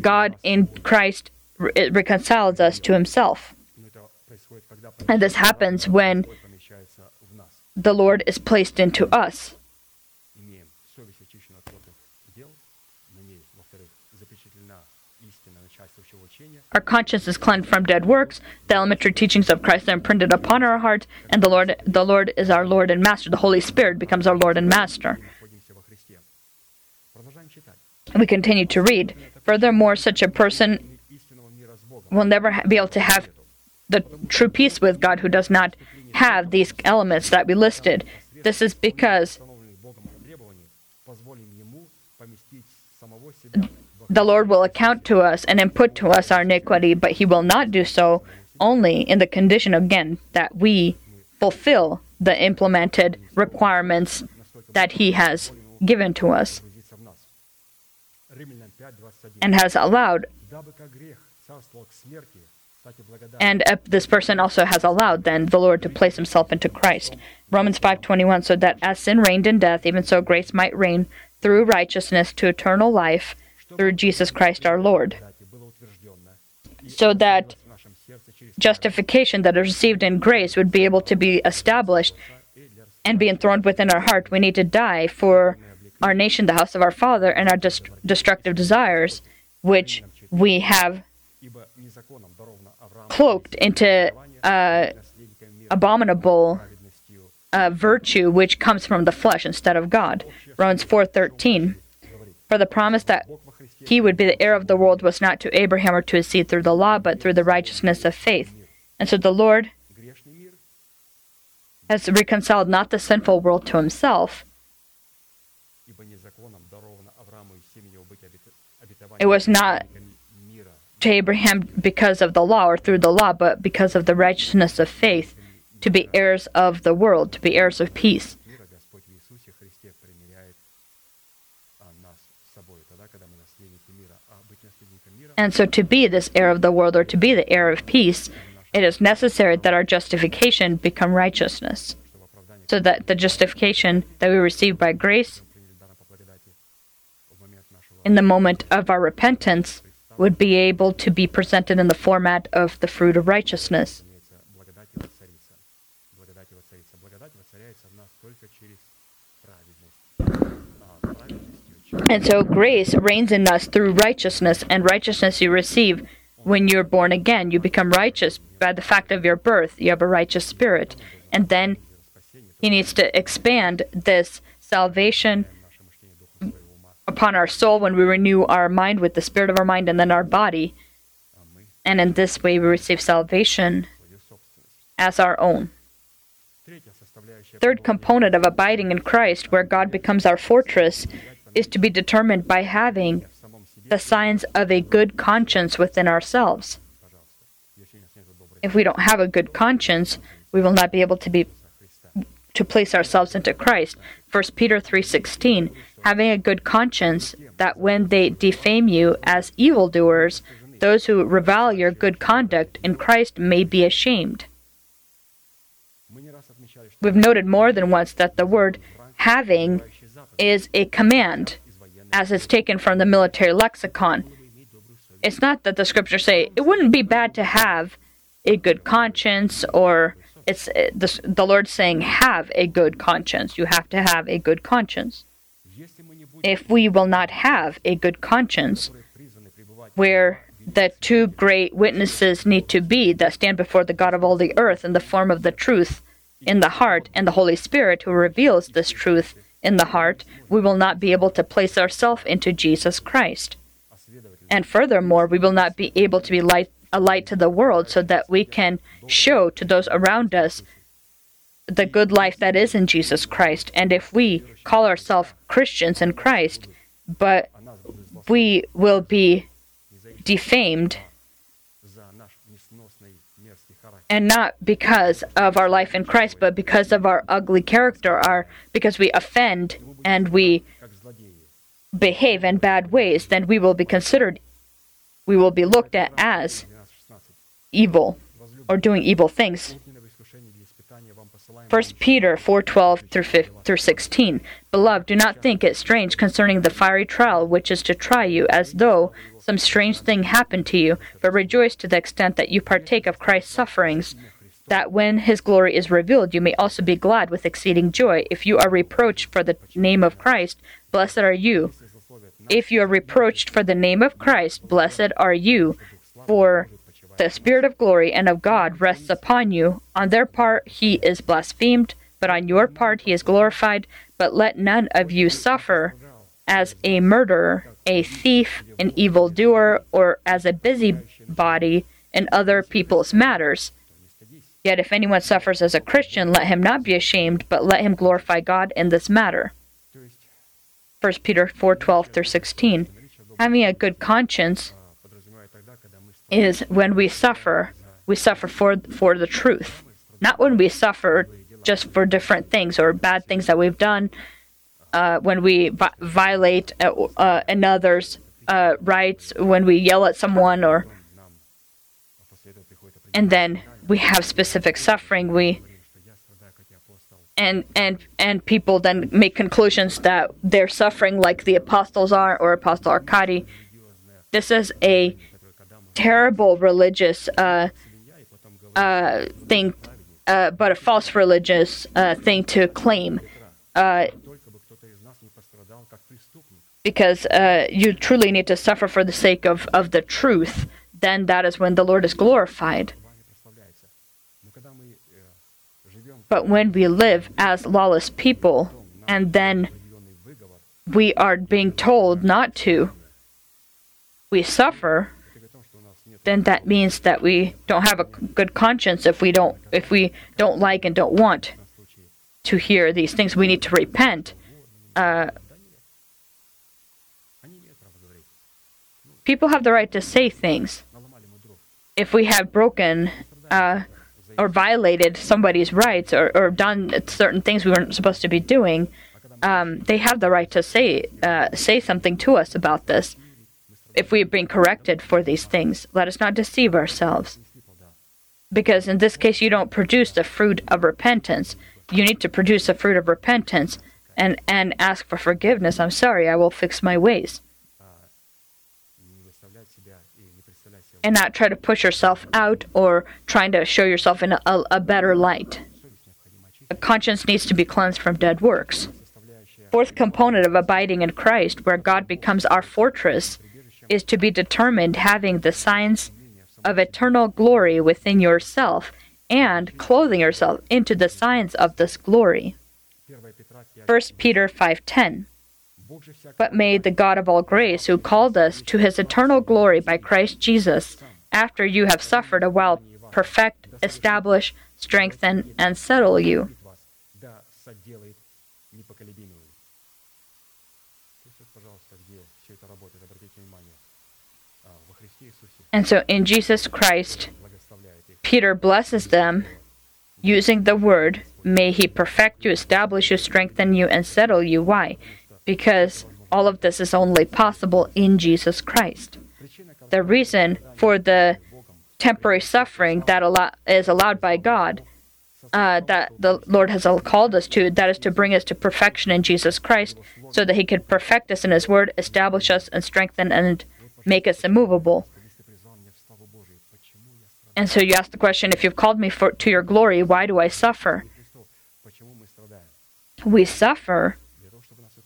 God in Christ, reconciles us to himself. And this happens when the Lord is placed into us. Our conscience is cleansed from dead works. The elementary teachings of Christ are imprinted upon our heart, and the Lord, the Lord is our Lord and Master. The Holy Spirit becomes our Lord and Master. We continue to read. Furthermore, such a person will never be able to have the true peace with God who does not have these elements that we listed. This is because the Lord will account to us and input to us our iniquity, but He will not do so only in the condition, again, that we fulfill the implemented requirements that He has given to us and has allowed and this person also has allowed then the Lord to place himself into Christ. Romans 5:21 so that as sin reigned in death even so grace might reign through righteousness to eternal life through Jesus Christ our Lord. So that justification that is received in grace would be able to be established and be enthroned within our heart. We need to die for our nation, the house of our Father, and our dest- destructive desires, which we have cloaked into uh, abominable uh, virtue which comes from the flesh instead of God. Romans 4:13. For the promise that he would be the heir of the world was not to Abraham or to his seed through the law, but through the righteousness of faith. And so the Lord has reconciled not the sinful world to himself. It was not to Abraham because of the law or through the law, but because of the righteousness of faith, to be heirs of the world, to be heirs of peace. And so, to be this heir of the world or to be the heir of peace, it is necessary that our justification become righteousness. So that the justification that we receive by grace in the moment of our repentance would be able to be presented in the format of the fruit of righteousness. And so grace reigns in us through righteousness, and righteousness you receive when you're born again. You become righteous by the fact of your birth. You have a righteous spirit. And then he needs to expand this salvation upon our soul when we renew our mind with the spirit of our mind and then our body. And in this way, we receive salvation as our own. Third component of abiding in Christ, where God becomes our fortress, is to be determined by having the signs of a good conscience within ourselves. If we don't have a good conscience, we will not be able to be to place ourselves into Christ. 1 Peter 3:16, having a good conscience that when they defame you as evildoers, those who revile your good conduct in Christ may be ashamed. We've noted more than once that the word having is a command, as it's taken from the military lexicon. It's not that the scriptures say it wouldn't be bad to have a good conscience or it's the, the Lord saying, have a good conscience. You have to have a good conscience. If we will not have a good conscience, where the two great witnesses need to be that stand before the God of all the earth in the form of the truth in the heart and the Holy Spirit who reveals this truth in the heart, we will not be able to place ourselves into Jesus Christ. And furthermore, we will not be able to be light a light to the world so that we can show to those around us the good life that is in Jesus Christ. And if we call ourselves Christians in Christ, but we will be defamed and not because of our life in Christ, but because of our ugly character, our because we offend and we behave in bad ways, then we will be considered, we will be looked at as evil or doing evil things. 1 Peter 4:12 through through 16 Beloved do not think it strange concerning the fiery trial which is to try you as though some strange thing happened to you but rejoice to the extent that you partake of Christ's sufferings that when his glory is revealed you may also be glad with exceeding joy. If you are reproached for the name of Christ blessed are you. If you are reproached for the name of Christ blessed are you. For the Spirit of glory and of God rests upon you. On their part, he is blasphemed, but on your part, he is glorified. But let none of you suffer as a murderer, a thief, an evildoer, or as a busybody in other people's matters. Yet if anyone suffers as a Christian, let him not be ashamed, but let him glorify God in this matter. 1 Peter 4 12 through 16. Having a good conscience is when we suffer, we suffer for for the truth, not when we suffer just for different things or bad things that we've done. Uh, when we vi- violate uh, uh, another's uh, rights, when we yell at someone, or and then we have specific suffering. We and and and people then make conclusions that they're suffering like the apostles are or apostle arcadi this is a terrible religious uh, uh, thing, uh, but a false religious uh, thing to claim. Uh, because uh, you truly need to suffer for the sake of, of the truth, then that is when the Lord is glorified. But when we live as lawless people, and then we are being told not to, we suffer then that means that we don't have a good conscience if we don't if we don't like and don't want to hear these things. We need to repent. Uh, people have the right to say things. If we have broken uh, or violated somebody's rights or, or done certain things we weren't supposed to be doing, um, they have the right to say uh, say something to us about this if we have been corrected for these things, let us not deceive ourselves. Because in this case, you don't produce the fruit of repentance. You need to produce the fruit of repentance and, and ask for forgiveness. I'm sorry, I will fix my ways. And not try to push yourself out or trying to show yourself in a, a, a better light. A conscience needs to be cleansed from dead works. Fourth component of abiding in Christ, where God becomes our fortress is to be determined having the signs of eternal glory within yourself and clothing yourself into the signs of this glory. 1 Peter 5:10 But may the God of all grace who called us to his eternal glory by Christ Jesus after you have suffered a while perfect establish strengthen and settle you. And so in Jesus Christ, Peter blesses them using the word, May he perfect you, establish you, strengthen you, and settle you. Why? Because all of this is only possible in Jesus Christ. The reason for the temporary suffering that is allowed by God, uh, that the Lord has called us to, that is to bring us to perfection in Jesus Christ, so that He could perfect us in His Word, establish us, and strengthen and make us immovable. And so you ask the question if you've called me for, to your glory, why do I suffer? We suffer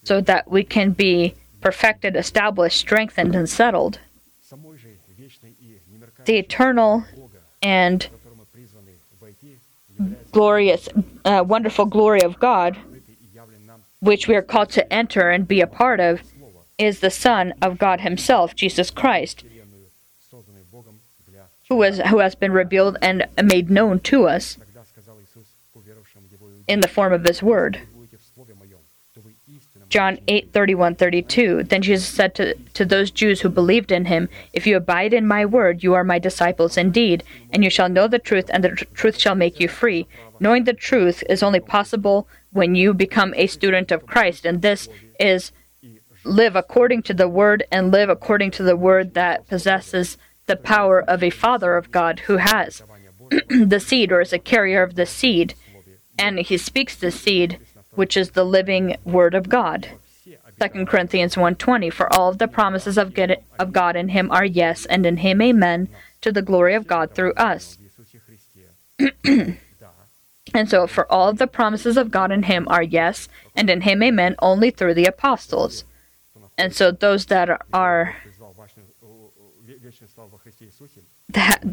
so that we can be perfected, established, strengthened, and settled. The eternal and glorious, uh, wonderful glory of God, which we are called to enter and be a part of, is the Son of God Himself, Jesus Christ who has, who has been revealed and made known to us in the form of his word. John 8 31 32. Then Jesus said to, to those Jews who believed in him, If you abide in my word, you are my disciples indeed, and you shall know the truth, and the tr- truth shall make you free. Knowing the truth is only possible when you become a student of Christ, and this is live according to the word and live according to the word that possesses the power of a father of God who has the seed or is a carrier of the seed, and he speaks the seed, which is the living word of God. 2 Corinthians 1:20 For all of the promises of God in him are yes and in him amen to the glory of God through us. and so for all of the promises of God in him are yes and in him amen only through the apostles. And so those that are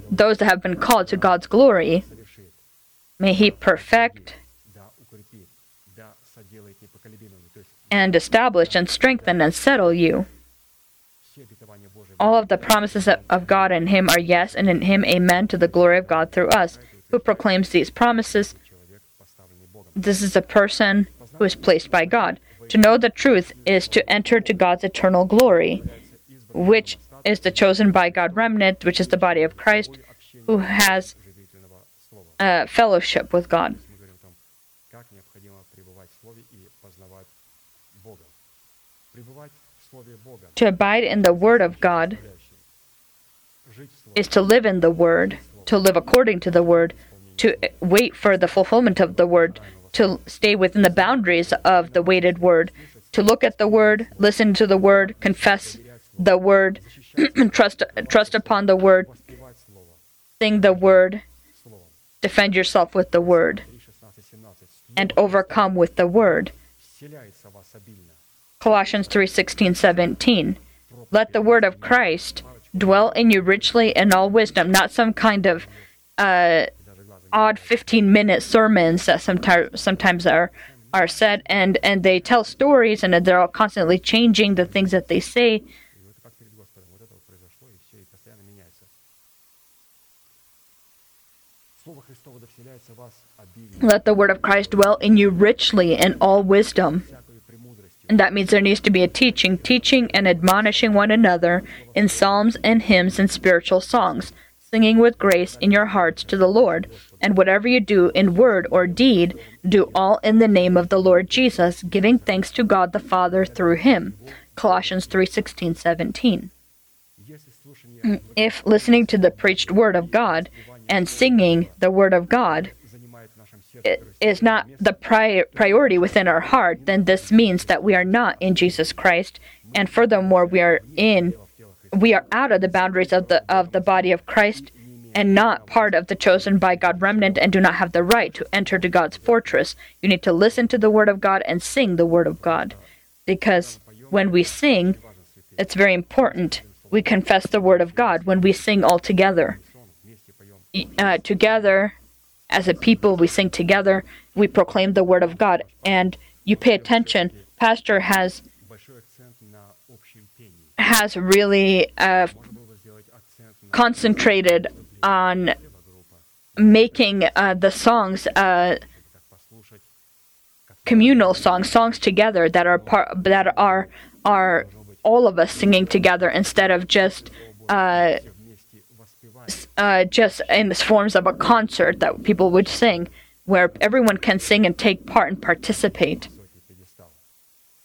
those that have been called to God's glory, may He perfect and establish and strengthen and settle you. All of the promises of God in Him are yes, and in Him, amen, to the glory of God through us. Who proclaims these promises? This is a person who is placed by God. To know the truth is to enter to God's eternal glory, which is the chosen by God remnant, which is the body of Christ, who has uh, fellowship with God. To abide in the Word of God is to live in the Word, to live according to the Word, to wait for the fulfillment of the Word, to stay within the boundaries of the waited Word, to look at the Word, listen to the Word, confess the Word, trust trust upon the word. Sing the word. Defend yourself with the word. And overcome with the word. Colossians 3 16, 17. Let the word of Christ dwell in you richly in all wisdom, not some kind of uh, odd 15 minute sermons that sometimes, sometimes are, are said, and, and they tell stories and they're all constantly changing the things that they say. Let the word of Christ dwell in you richly in all wisdom. And that means there needs to be a teaching, teaching and admonishing one another in psalms and hymns and spiritual songs, singing with grace in your hearts to the Lord. And whatever you do in word or deed, do all in the name of the Lord Jesus, giving thanks to God the Father through him. Colossians 3:16, 17. If listening to the preached word of God and singing the word of God is not the pri- priority within our heart, then this means that we are not in Jesus Christ, and furthermore, we are in, we are out of the boundaries of the of the body of Christ, and not part of the chosen by God remnant, and do not have the right to enter to God's fortress. You need to listen to the Word of God and sing the Word of God, because when we sing, it's very important. We confess the Word of God when we sing all together. Uh, together as a people, we sing together, we proclaim the word of God, and you pay attention. Pastor has has really uh, concentrated on making uh, the songs uh, communal songs, songs together that are part that are are all of us singing together instead of just uh, uh, just in the forms of a concert that people would sing, where everyone can sing and take part and participate.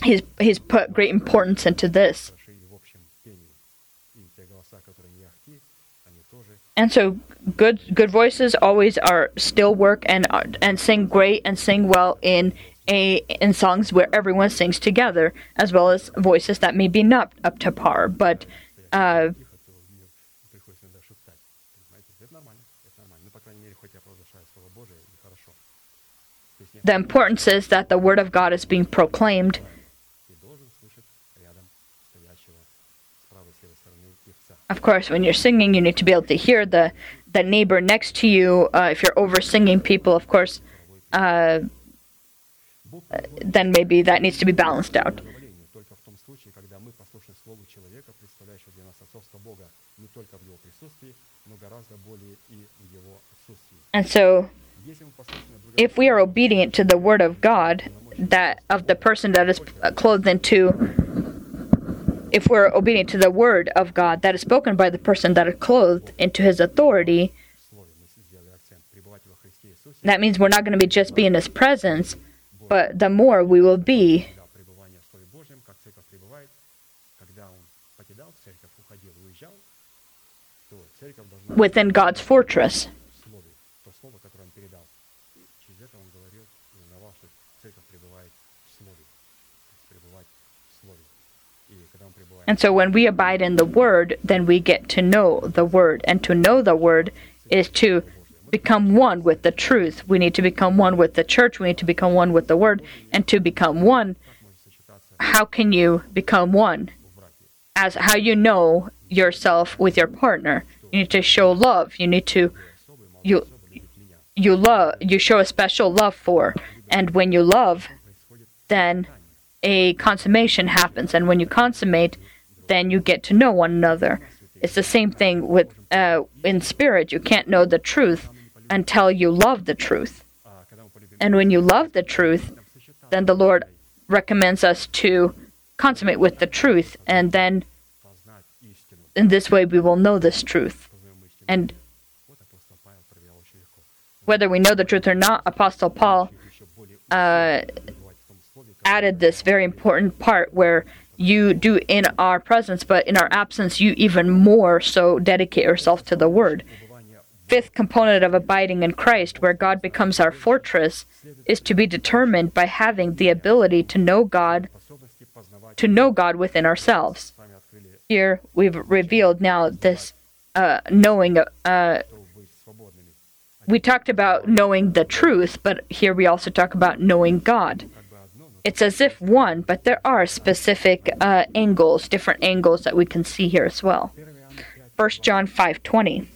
He's, he's put great importance into this. And so good good voices always are still work and uh, and sing great and sing well in a in songs where everyone sings together as well as voices that may be not up to par but uh, The importance is that the Word of God is being proclaimed. Of course, when you're singing, you need to be able to hear the, the neighbor next to you. Uh, if you're over singing people, of course, uh, then maybe that needs to be balanced out случае, когда мы послушны Слову человека, представляющего для нас отцовство Бога не только в его присутствии, но гораздо более и в его отсутствии. And so, Если мы послушны друг if we are obedient to the word of God, that of the person that is uh, clothed into, if we're obedient to the word of God that is spoken by the person that is clothed into his authority, Слове, мы сделали акцент, пребывать во Христе Иисусе, that means we're not going to be just be in his presence, but the more we will be within God's fortress. And so when we abide in the Word, then we get to know the Word. And to know the Word is to become one with the truth. We need to become one with the church. We need to become one with the Word. And to become one, how can you become one? As how you know yourself with your partner. You need to show love. You need to you you love you show a special love for. And when you love, then a consummation happens. And when you consummate, then you get to know one another. It's the same thing with uh, in spirit. You can't know the truth until you love the truth. And when you love the truth, then the Lord recommends us to consummate with the truth, and then in this way, we will know this truth. And whether we know the truth or not, Apostle Paul uh, added this very important part where you do in our presence, but in our absence, you even more so dedicate yourself to the Word. Fifth component of abiding in Christ, where God becomes our fortress, is to be determined by having the ability to know God, to know God within ourselves here we've revealed now this uh, knowing. Uh, we talked about knowing the truth, but here we also talk about knowing God. It's as if one, but there are specific uh, angles, different angles that we can see here as well. 1 John 5:20.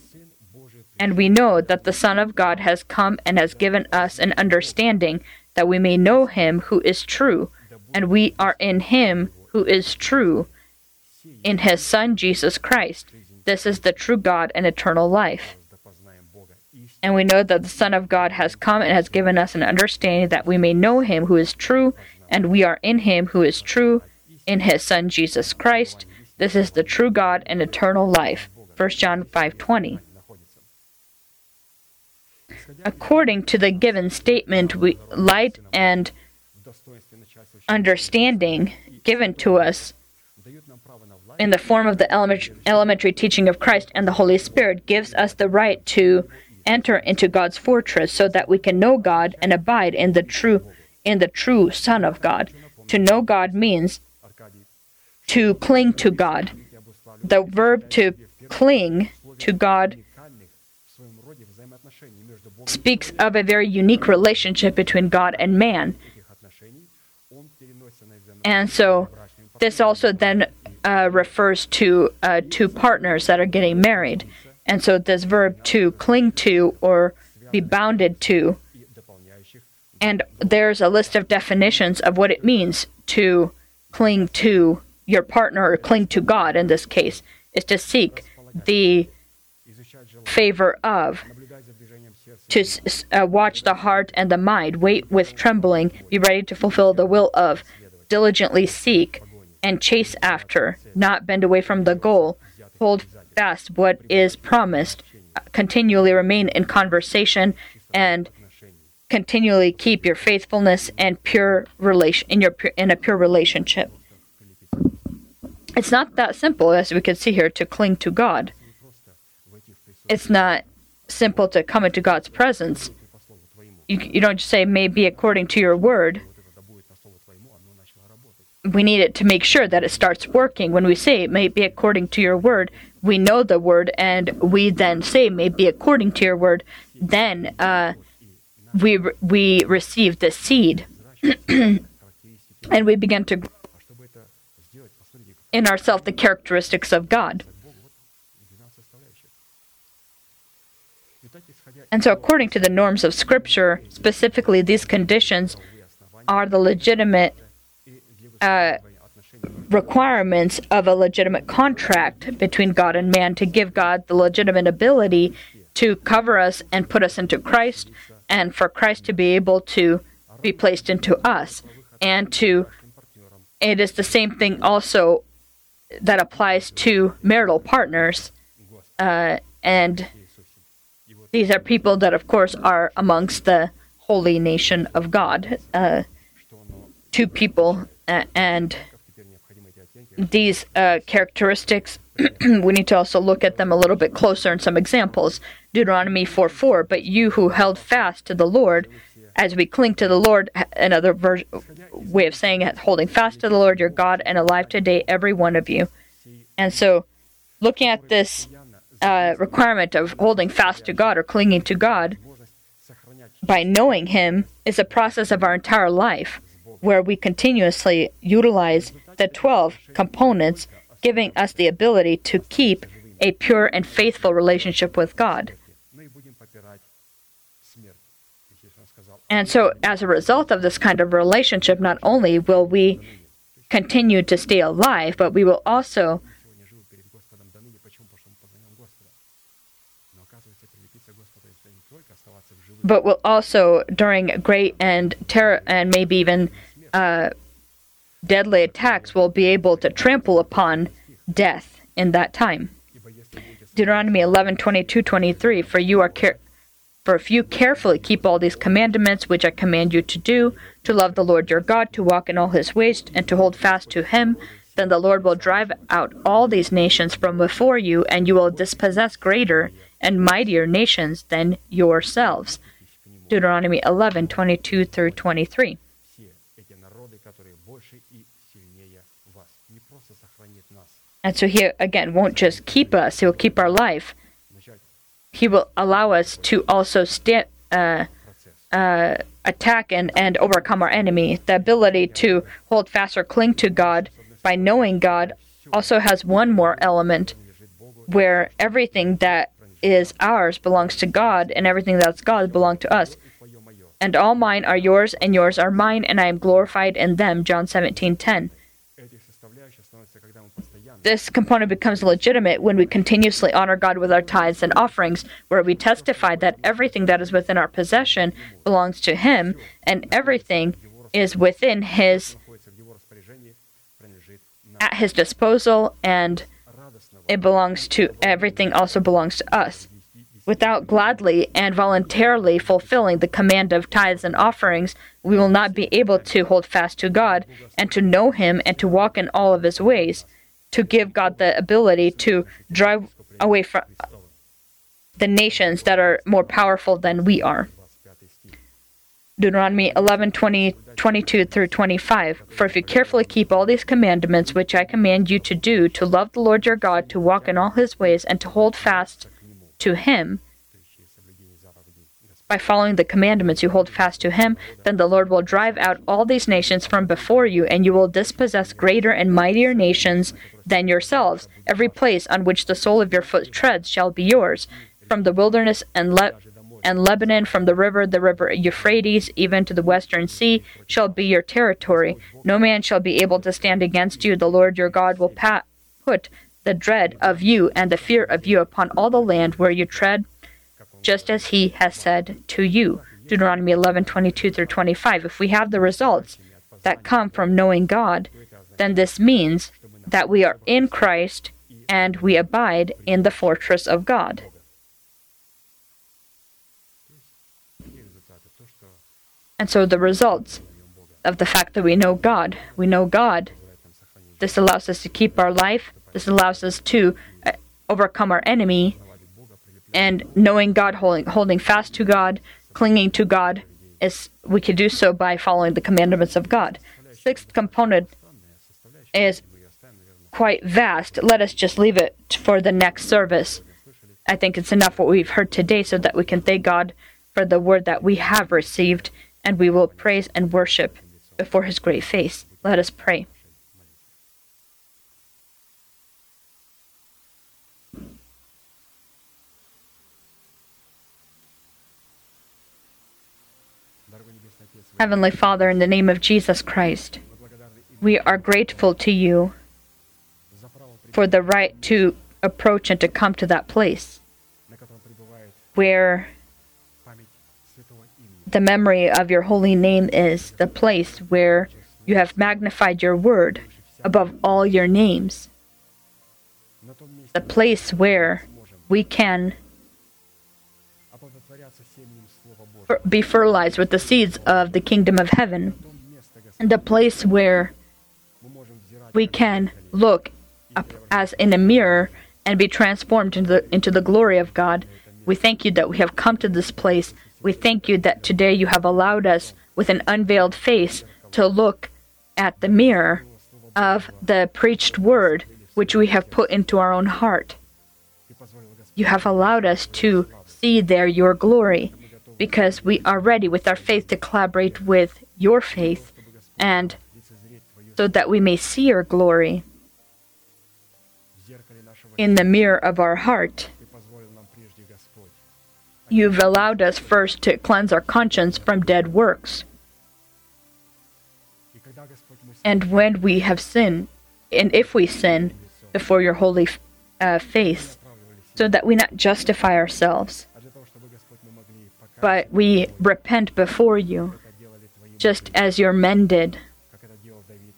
And we know that the Son of God has come and has given us an understanding that we may know him who is true, and we are in him who is true, in his Son Jesus Christ. This is the true God and eternal life. And we know that the Son of God has come and has given us an understanding that we may know him who is true, and we are in him who is true, in his Son Jesus Christ. This is the true God and eternal life. 1 John 5:20. According to the given statement, we, light and understanding given to us in the form of the elementary, elementary teaching of Christ and the Holy Spirit gives us the right to enter into God's fortress so that we can know God and abide in the true in the true son of God. To know God means to cling to God. The verb to cling to God speaks of a very unique relationship between God and man. And so this also then uh, refers to uh, two partners that are getting married. And so this verb to cling to or be bounded to. And there's a list of definitions of what it means to cling to your partner or cling to God in this case, is to seek the favor of, to uh, watch the heart and the mind, wait with trembling, be ready to fulfill the will of, diligently seek, and chase after, not bend away from the goal, hold fast what is promised, continually remain in conversation, and continually keep your faithfulness and pure relation in your in a pure relationship. It's not that simple as we can see here to cling to God. It's not simple to come into God's presence. You, you don't just say, maybe according to your word we need it to make sure that it starts working. When we say it may be according to your word we know the word and we then say may be according to your word then uh, we re- we receive the seed. And we begin to in ourselves the characteristics of god. And so according to the norms of scripture specifically these conditions are the legitimate uh, requirements of a legitimate contract between God and man to give God the legitimate ability to cover us and put us into Christ, and for Christ to be able to be placed into us. And to it is the same thing also that applies to marital partners, uh, and these are people that, of course, are amongst the holy nation of God. Uh, two people uh, and these uh, characteristics, we need to also look at them a little bit closer in some examples. Deuteronomy 4 4, but you who held fast to the Lord, as we cling to the Lord, another ver- way of saying it, holding fast to the Lord your God and alive today, every one of you. And so, looking at this uh, requirement of holding fast to God or clinging to God by knowing Him is a process of our entire life where we continuously utilize the 12 components, giving us the ability to keep a pure and faithful relationship with God. And so, as a result of this kind of relationship, not only will we continue to stay alive, but we will also but will also during great and terror and maybe even uh, deadly attacks will be able to trample upon death in that time. Deuteronomy 11, 22, 23, For you are care- for if you carefully keep all these commandments which I command you to do, to love the Lord your God, to walk in all his ways, and to hold fast to him, then the Lord will drive out all these nations from before you, and you will dispossess greater and mightier nations than yourselves. Deuteronomy 11, 22 through 23. And so He again won't just keep us, He'll keep our life. He will allow us to also stand, uh, uh, attack and, and overcome our enemy. The ability to hold fast or cling to God by knowing God also has one more element where everything that is ours belongs to God and everything that's God belongs to us. And all mine are yours and yours are mine and I am glorified in them. John 17:10. This component becomes legitimate when we continuously honor God with our tithes and offerings, where we testify that everything that is within our possession belongs to Him and everything is within His at his disposal and it belongs to everything also belongs to us. Without gladly and voluntarily fulfilling the command of tithes and offerings we will not be able to hold fast to god and to know him and to walk in all of his ways to give God the ability to drive away from the nations that are more powerful than we are. Deuteronomy 11 20, 22 through 25. For if you carefully keep all these commandments which I command you to do, to love the Lord your God, to walk in all his ways, and to hold fast to him, by following the commandments you hold fast to him, then the Lord will drive out all these nations from before you, and you will dispossess greater and mightier nations than yourselves. Every place on which the sole of your foot treads shall be yours, from the wilderness and Le- and Lebanon, from the river, the river Euphrates, even to the western sea, shall be your territory. No man shall be able to stand against you. The Lord your God will put the dread of you and the fear of you upon all the land where you tread just as he has said to you. Deuteronomy 11 22 through 25. If we have the results that come from knowing God, then this means that we are in Christ and we abide in the fortress of God. And so the results of the fact that we know God, we know God, this allows us to keep our life, this allows us to uh, overcome our enemy, and knowing God, holding, holding fast to God, clinging to God, is we can do so by following the commandments of God. Sixth component is quite vast. Let us just leave it for the next service. I think it's enough what we've heard today so that we can thank God for the word that we have received, and we will praise and worship before His great face. Let us pray. Heavenly Father, in the name of Jesus Christ, we are grateful to you for the right to approach and to come to that place where the memory of your holy name is, the place where you have magnified your word above all your names, the place where we can be fertilized with the seeds of the kingdom of heaven, the place where we can look as in a mirror and be transformed into the, into the glory of God. We thank you that we have come to this place. We thank you that today you have allowed us with an unveiled face to look at the mirror of the preached word which we have put into our own heart. You have allowed us to see there your glory because we are ready with our faith to collaborate with your faith and so that we may see your glory in the mirror of our heart. You've allowed us first to cleanse our conscience from dead works. And when we have sinned, and if we sin before your holy uh, face, so that we not justify ourselves, but we repent before you, just as your men did,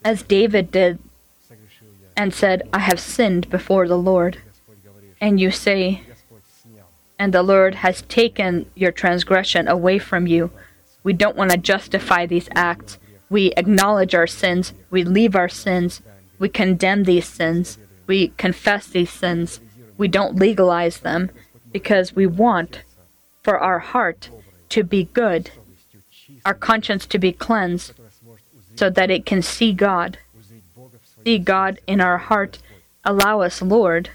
as David did, and said, I have sinned before the Lord. And you say, and the Lord has taken your transgression away from you. We don't want to justify these acts. We acknowledge our sins. We leave our sins. We condemn these sins. We confess these sins. We don't legalize them because we want for our heart to be good, our conscience to be cleansed, so that it can see God. See God in our heart. Allow us, Lord,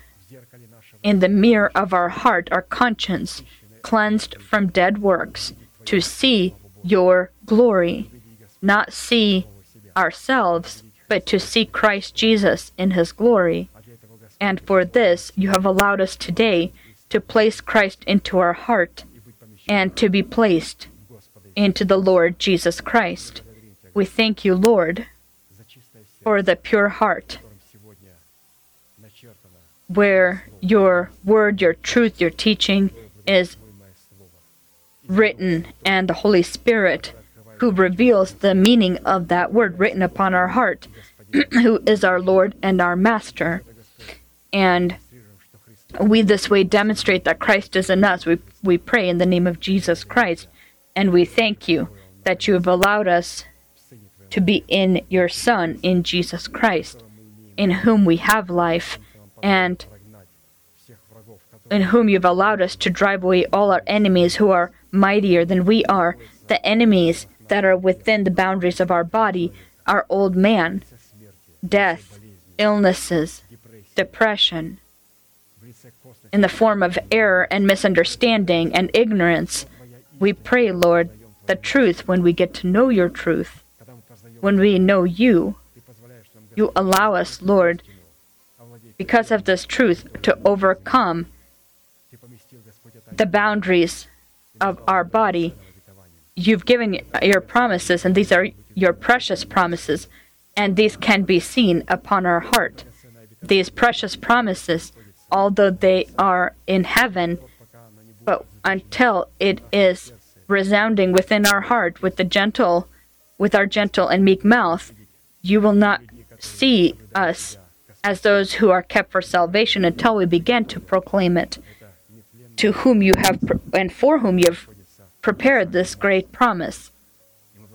in the mirror of our heart, our conscience, cleansed from dead works, to see your glory, not see ourselves, but to see Christ Jesus in his glory. And for this, you have allowed us today to place Christ into our heart and to be placed into the Lord Jesus Christ. We thank you, Lord, for the pure heart where your word, your truth, your teaching is written, and the Holy Spirit who reveals the meaning of that word written upon our heart, who is our Lord and our Master. And we this way demonstrate that Christ is in us. We, we pray in the name of Jesus Christ, and we thank you that you have allowed us to be in your Son, in Jesus Christ, in whom we have life, and in whom you've allowed us to drive away all our enemies who are mightier than we are, the enemies that are within the boundaries of our body, our old man, death, illnesses, depression in the form of error and misunderstanding and ignorance. We pray, Lord, the truth when we get to know your truth, when we know you, you allow us, Lord, because of this truth, to overcome the boundaries of our body. You've given your promises, and these are your precious promises, and these can be seen upon our heart. These precious promises although they are in heaven, but until it is resounding within our heart with the gentle, with our gentle and meek mouth, you will not see us as those who are kept for salvation until we begin to proclaim it to whom you have pre- and for whom you have prepared this great promise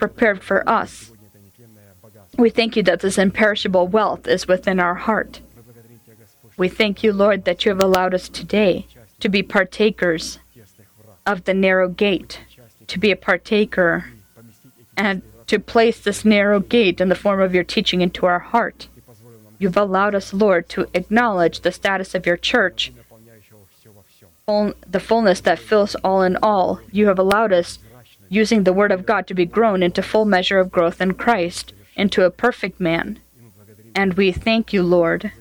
prepared for us. We thank you that this imperishable wealth is within our heart. We thank you, Lord, that you have allowed us today to be partakers of the narrow gate, to be a partaker, and to place this narrow gate in the form of your teaching into our heart. You've allowed us, Lord, to acknowledge the status of your church, the fullness that fills all in all. You have allowed us, using the word of God, to be grown into full measure of growth in Christ, into a perfect man. And we thank you, Lord,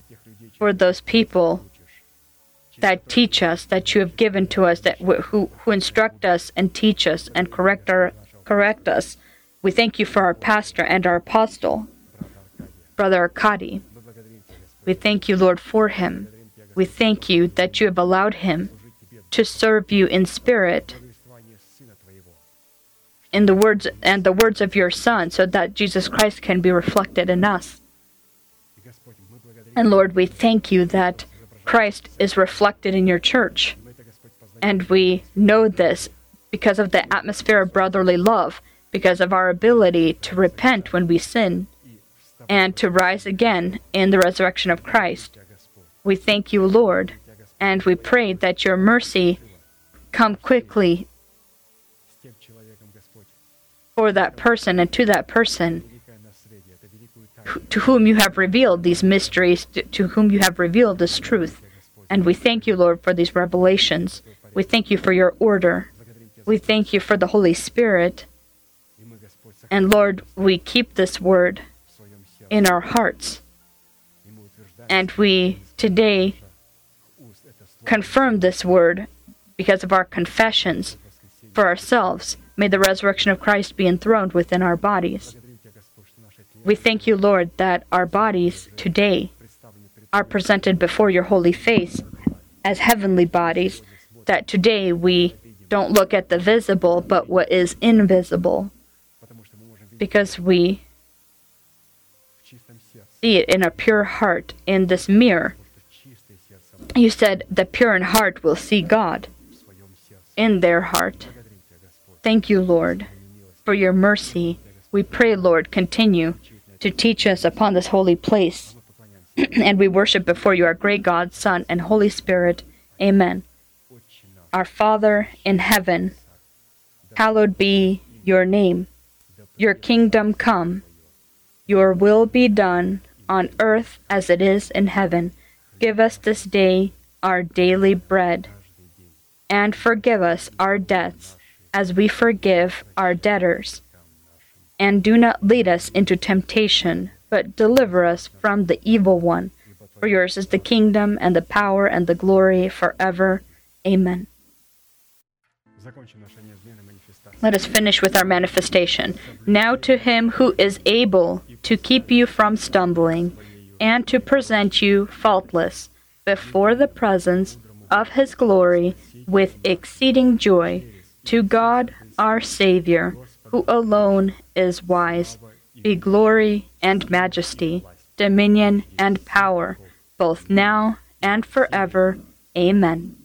for those people that teach us, that you have given to us, that who, who instruct us and teach us and correct, our, correct us. We thank you for our pastor and our apostle, Brother Arkady. We thank you, Lord, for him. We thank you that you have allowed him to serve you in spirit in the words and the words of your son so that Jesus Christ can be reflected in us. And Lord, we thank you that Christ is reflected in your church. And we know this because of the atmosphere of brotherly love, because of our ability to repent when we sin and to rise again in the resurrection of Christ. We thank you, Lord, and we pray that your mercy come quickly for that person and to that person to whom you have revealed these mysteries, to whom you have revealed this truth. And we thank you, Lord, for these revelations. We thank you for your order. We thank you for the Holy Spirit. And Lord, we keep this word in our hearts. And we today confirm this word because of our confessions for ourselves. May the resurrection of Christ be enthroned within our bodies. We thank you, Lord, that our bodies today are presented before your holy face as heavenly bodies, that today we don't look at the visible, but what is invisible, because we see it in a pure heart in this mirror. You said, The pure in heart will see God in their heart. Thank you, Lord, for your mercy. We pray, Lord, continue to teach us upon this holy place. and we worship before you, our great God, Son, and Holy Spirit. Amen. Our Father in heaven, hallowed be your name. Your kingdom come. Your will be done on earth as it is in heaven. Give us this day our daily bread. And forgive us our debts as we forgive our debtors and do not lead us into temptation, but deliver us from the evil one. For yours is the kingdom, and the power, and the glory forever. Amen. Let us finish with our manifestation. Now to him who is able to keep you from stumbling, and to present you faultless before the presence of his glory with exceeding joy, to God our Savior who alone is wise, be glory and majesty, dominion and power, both now and forever. Amen.